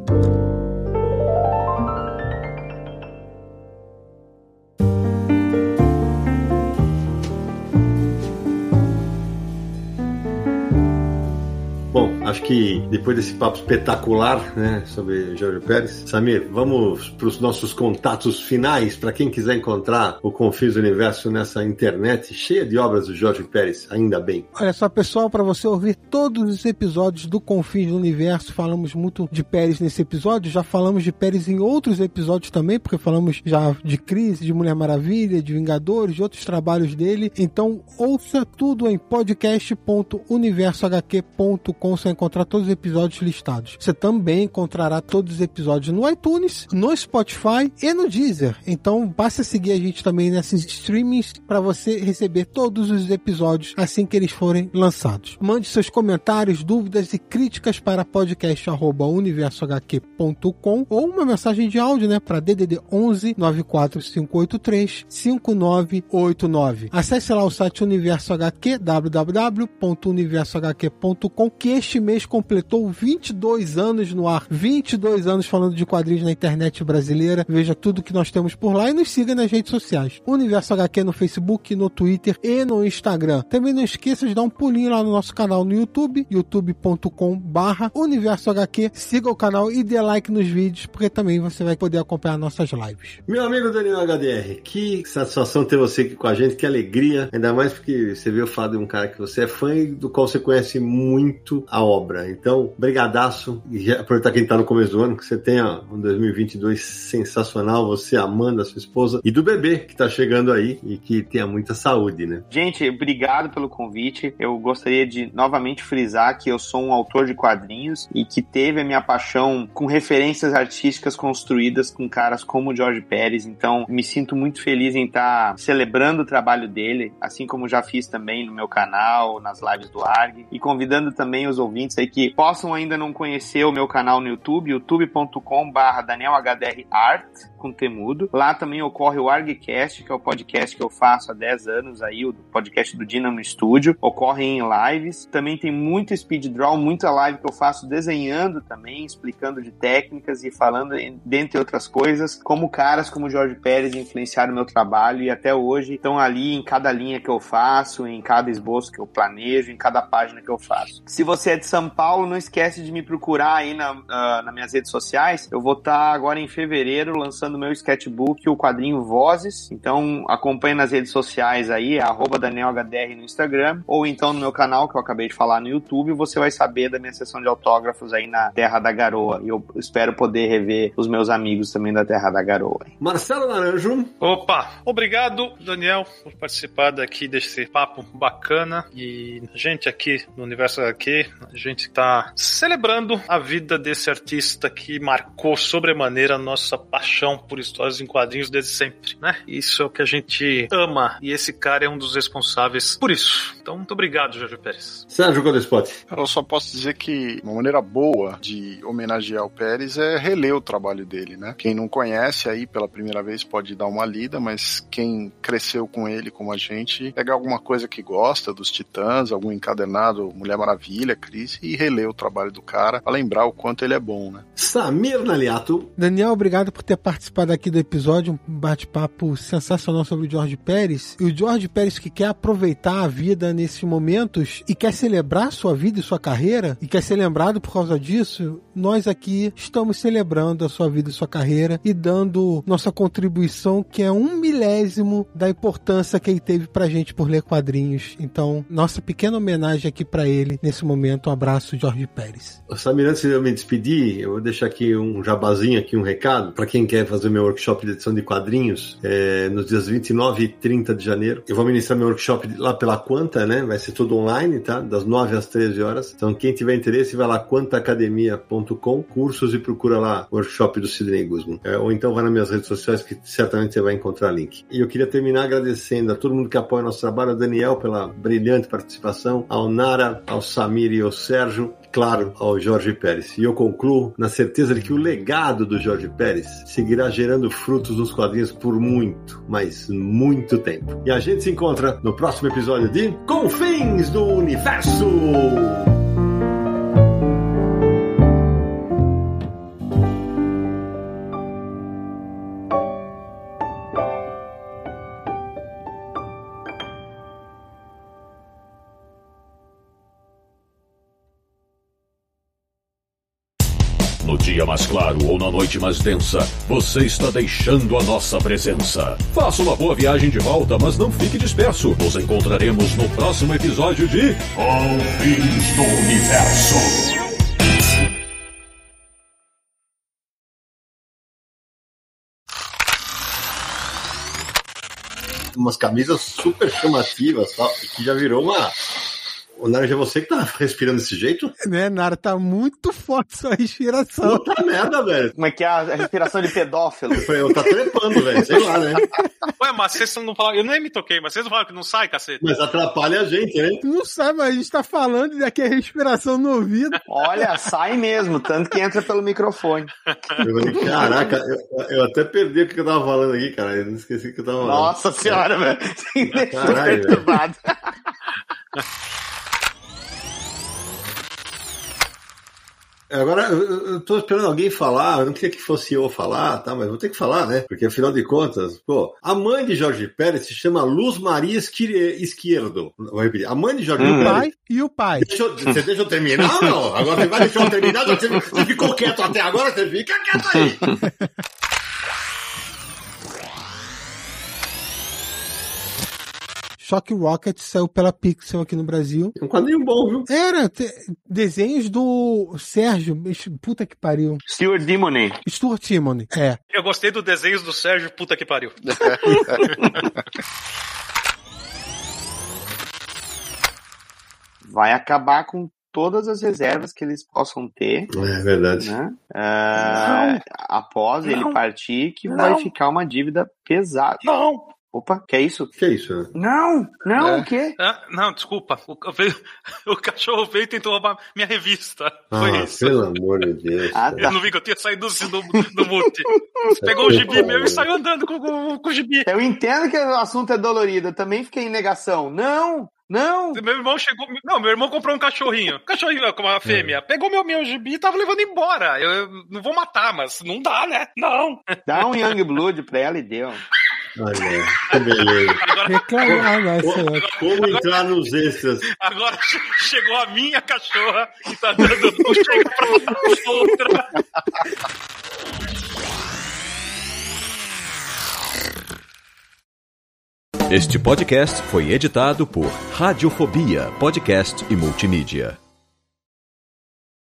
Acho que depois desse papo espetacular, né, sobre Jorge Pérez, Samir, vamos para os nossos contatos finais para quem quiser encontrar o Confis Universo nessa internet cheia de obras do Jorge Pérez, ainda bem. Olha só, pessoal, para você ouvir todos os episódios do Confins do Universo, falamos muito de Pérez nesse episódio, já falamos de Pérez em outros episódios também, porque falamos já de Crise, de Mulher Maravilha, de Vingadores, de outros trabalhos dele. Então, ouça tudo em podcast.universohq.com, encontrar todos os episódios listados. Você também encontrará todos os episódios no iTunes, no Spotify e no Deezer. Então, basta seguir a gente também nesses streamings para você receber todos os episódios assim que eles forem lançados. Mande seus comentários, dúvidas e críticas para podcast@universohq.com ou uma mensagem de áudio, né, para DDD 11 94583 5989. Acesse lá o site Universo HQ www.universohq.com que este mês completou 22 anos no ar, 22 anos falando de quadrinhos na internet brasileira. Veja tudo que nós temos por lá e nos siga nas redes sociais. Universo HQ no Facebook, no Twitter e no Instagram. Também não esqueça de dar um pulinho lá no nosso canal no YouTube, youtube.com barra Universo HQ. Siga o canal e dê like nos vídeos, porque também você vai poder acompanhar nossas lives. Meu amigo Daniel HDR, que satisfação ter você aqui com a gente, que alegria, ainda mais porque você veio falar de um cara que você é fã e do qual você conhece muito a obra. Então, brigadaço, e aproveitar quem tá no começo do ano, que você tenha um 2022 sensacional, você, Amanda, sua esposa, e do bebê que tá chegando aí e que tenha muita saúde, né? Gente, obrigado pelo convite. Eu gostaria de novamente frisar que eu sou um autor de quadrinhos e que teve a minha paixão com referências artísticas construídas com caras como o George Pérez. Então, me sinto muito feliz em estar celebrando o trabalho dele, assim como já fiz também no meu canal, nas lives do ARG, e convidando também os ouvintes aí que possam ainda não conhecer o meu canal no YouTube, youtube.com/barra DanielHDRArt com temudo. Lá também ocorre o ArgCast, que é o podcast que eu faço há 10 anos aí, o podcast do Dinamo Studio. Ocorre em lives. Também tem muito speed draw, muita live que eu faço desenhando também, explicando de técnicas e falando, dentre outras coisas, como caras como Jorge Pérez influenciaram o meu trabalho e até hoje estão ali em cada linha que eu faço, em cada esboço que eu planejo, em cada página que eu faço. Se você é de São Paulo, não esquece de me procurar aí na, uh, nas minhas redes sociais. Eu vou estar agora em fevereiro lançando meu sketchbook, o quadrinho Vozes. Então acompanhe nas redes sociais aí, arroba DanielHDR no Instagram, ou então no meu canal, que eu acabei de falar no YouTube, você vai saber da minha sessão de autógrafos aí na Terra da Garoa. E eu espero poder rever os meus amigos também da Terra da Garoa. Marcelo Naranjo. Opa, obrigado, Daniel, por participar daqui desse papo bacana. E a gente aqui no Universo HQ, a gente está celebrando a vida desse artista que marcou sobremaneira a nossa paixão por histórias em quadrinhos desde sempre, né? Isso é o que a gente ama e esse cara é um dos responsáveis por isso. Então, muito obrigado, Jorge Pérez. Sérgio Godespot. Eu só posso dizer que uma maneira boa de homenagear o Pérez é reler o trabalho dele, né? Quem não conhece aí pela primeira vez pode dar uma lida, mas quem cresceu com ele como a gente, pegar alguma coisa que gosta dos Titãs, algum encadernado Mulher Maravilha, Cris e reler o trabalho do cara pra lembrar o quanto ele é bom, né? Samir Naliato. Daniel, obrigado por ter participado aqui do episódio, um bate-papo sensacional sobre o George Pérez. E o George Pérez que quer aproveitar a vida nesses momentos e quer celebrar sua vida e sua carreira e quer ser lembrado por causa disso, nós aqui estamos celebrando a sua vida e sua carreira e dando nossa contribuição, que é um milésimo da importância que ele teve pra gente por ler quadrinhos. Então, nossa pequena homenagem aqui para ele nesse momento. Um abraço, George Pérez. Samir, antes de eu me despedir, eu vou deixar aqui um jabazinho, aqui um recado, para quem quer fazer meu workshop de edição de quadrinhos, é, nos dias 29 e 30 de janeiro. Eu vou ministrar meu workshop lá pela Quanta, né? Vai ser tudo online, tá? Das 9 às 13 horas. Então, quem tiver interesse, vai lá quantaacademia.com, cursos e procura lá o workshop do Sidney Guzman. É, ou então vai nas minhas redes sociais que certamente você vai encontrar link. E eu queria terminar agradecendo a todo mundo que apoia nosso trabalho, a Daniel pela brilhante participação, ao Nara, ao Samir e ao Sérgio, claro, ao Jorge Pérez. E eu concluo na certeza de que o legado do Jorge Pérez seguirá gerando frutos nos quadrinhos por muito, mas muito tempo. E a gente se encontra no próximo episódio de Confins do Universo! Dia mais claro ou na noite mais densa, você está deixando a nossa presença. Faça uma boa viagem de volta, mas não fique disperso. Nos encontraremos no próximo episódio de Confins do Universo. umas camisas super chamativas, que já virou uma. O Nara, já é você que tá respirando desse jeito? Né, Nara, tá muito forte sua respiração. Puta merda, velho. Como é que é a respiração de pedófilo? Eu tá trepando, velho. Sei lá, né? Ué, mas vocês não falaram. Eu nem me toquei, mas vocês não falaram que não sai, cacete. Mas atrapalha a gente, né? Não sabe, mas a gente tá falando e aqui é respiração no ouvido. Olha, sai mesmo, tanto que entra pelo microfone. Eu falei, caraca, eu, eu até perdi o que eu tava falando aqui, cara. Eu não esqueci o que eu tava falando. Nossa senhora, velho. Caralho, velho. Agora, eu, tô esperando alguém falar, eu não queria que fosse eu falar, tá? Mas vou ter que falar, né? Porque afinal de contas, pô, a mãe de Jorge Pérez se chama Luz Maria Esquerdo. Vou repetir. A mãe de Jorge O Pérez. pai e o pai. Deixa eu- você deixa eu terminar ou não? Agora você vai deixar eu terminar? Você, você ficou quieto até agora, você fica quieto aí. Shock Rocket saiu pela Pixel aqui no Brasil. É um quadrinho bom, viu? Era te- desenhos do Sérgio, puta que pariu. Stuart Dimony. Stuart Timony. É. Eu gostei do desenho do Sérgio, puta que pariu. Vai acabar com todas as reservas que eles possam ter, É verdade. né? Ah, após ele partir, que vai ficar uma dívida pesada. Não! Opa, que é isso? Que isso, né? Não, não, É. o quê? Ah, não, desculpa. O, veio- o cachorro veio e tentou roubar minha revista. Foi Ah, isso. pelo amor de Deus. Ah, cara. Eu não vi que eu tinha saído do, do, do mute. Pegou o gibi meu e saiu andando com, com, com o gibi. Eu entendo que o assunto é dolorido, eu também fiquei em negação. Não, não. Meu irmão chegou. Não, meu irmão comprou um cachorrinho. Cachorrinho com uma fêmea. Pegou meu, meu gibi e tava levando embora. Eu, eu não vou matar, mas não dá, né? Não. Dá um Young Blood pra ela e deu. Olha, que beleza. Agora, Reclamar, Como, ótimo. como entrar nos extras? agora che- chegou a minha cachorra e tá dando um chega pra outra. Este podcast foi editado por Radiofobia, podcast e multimídia.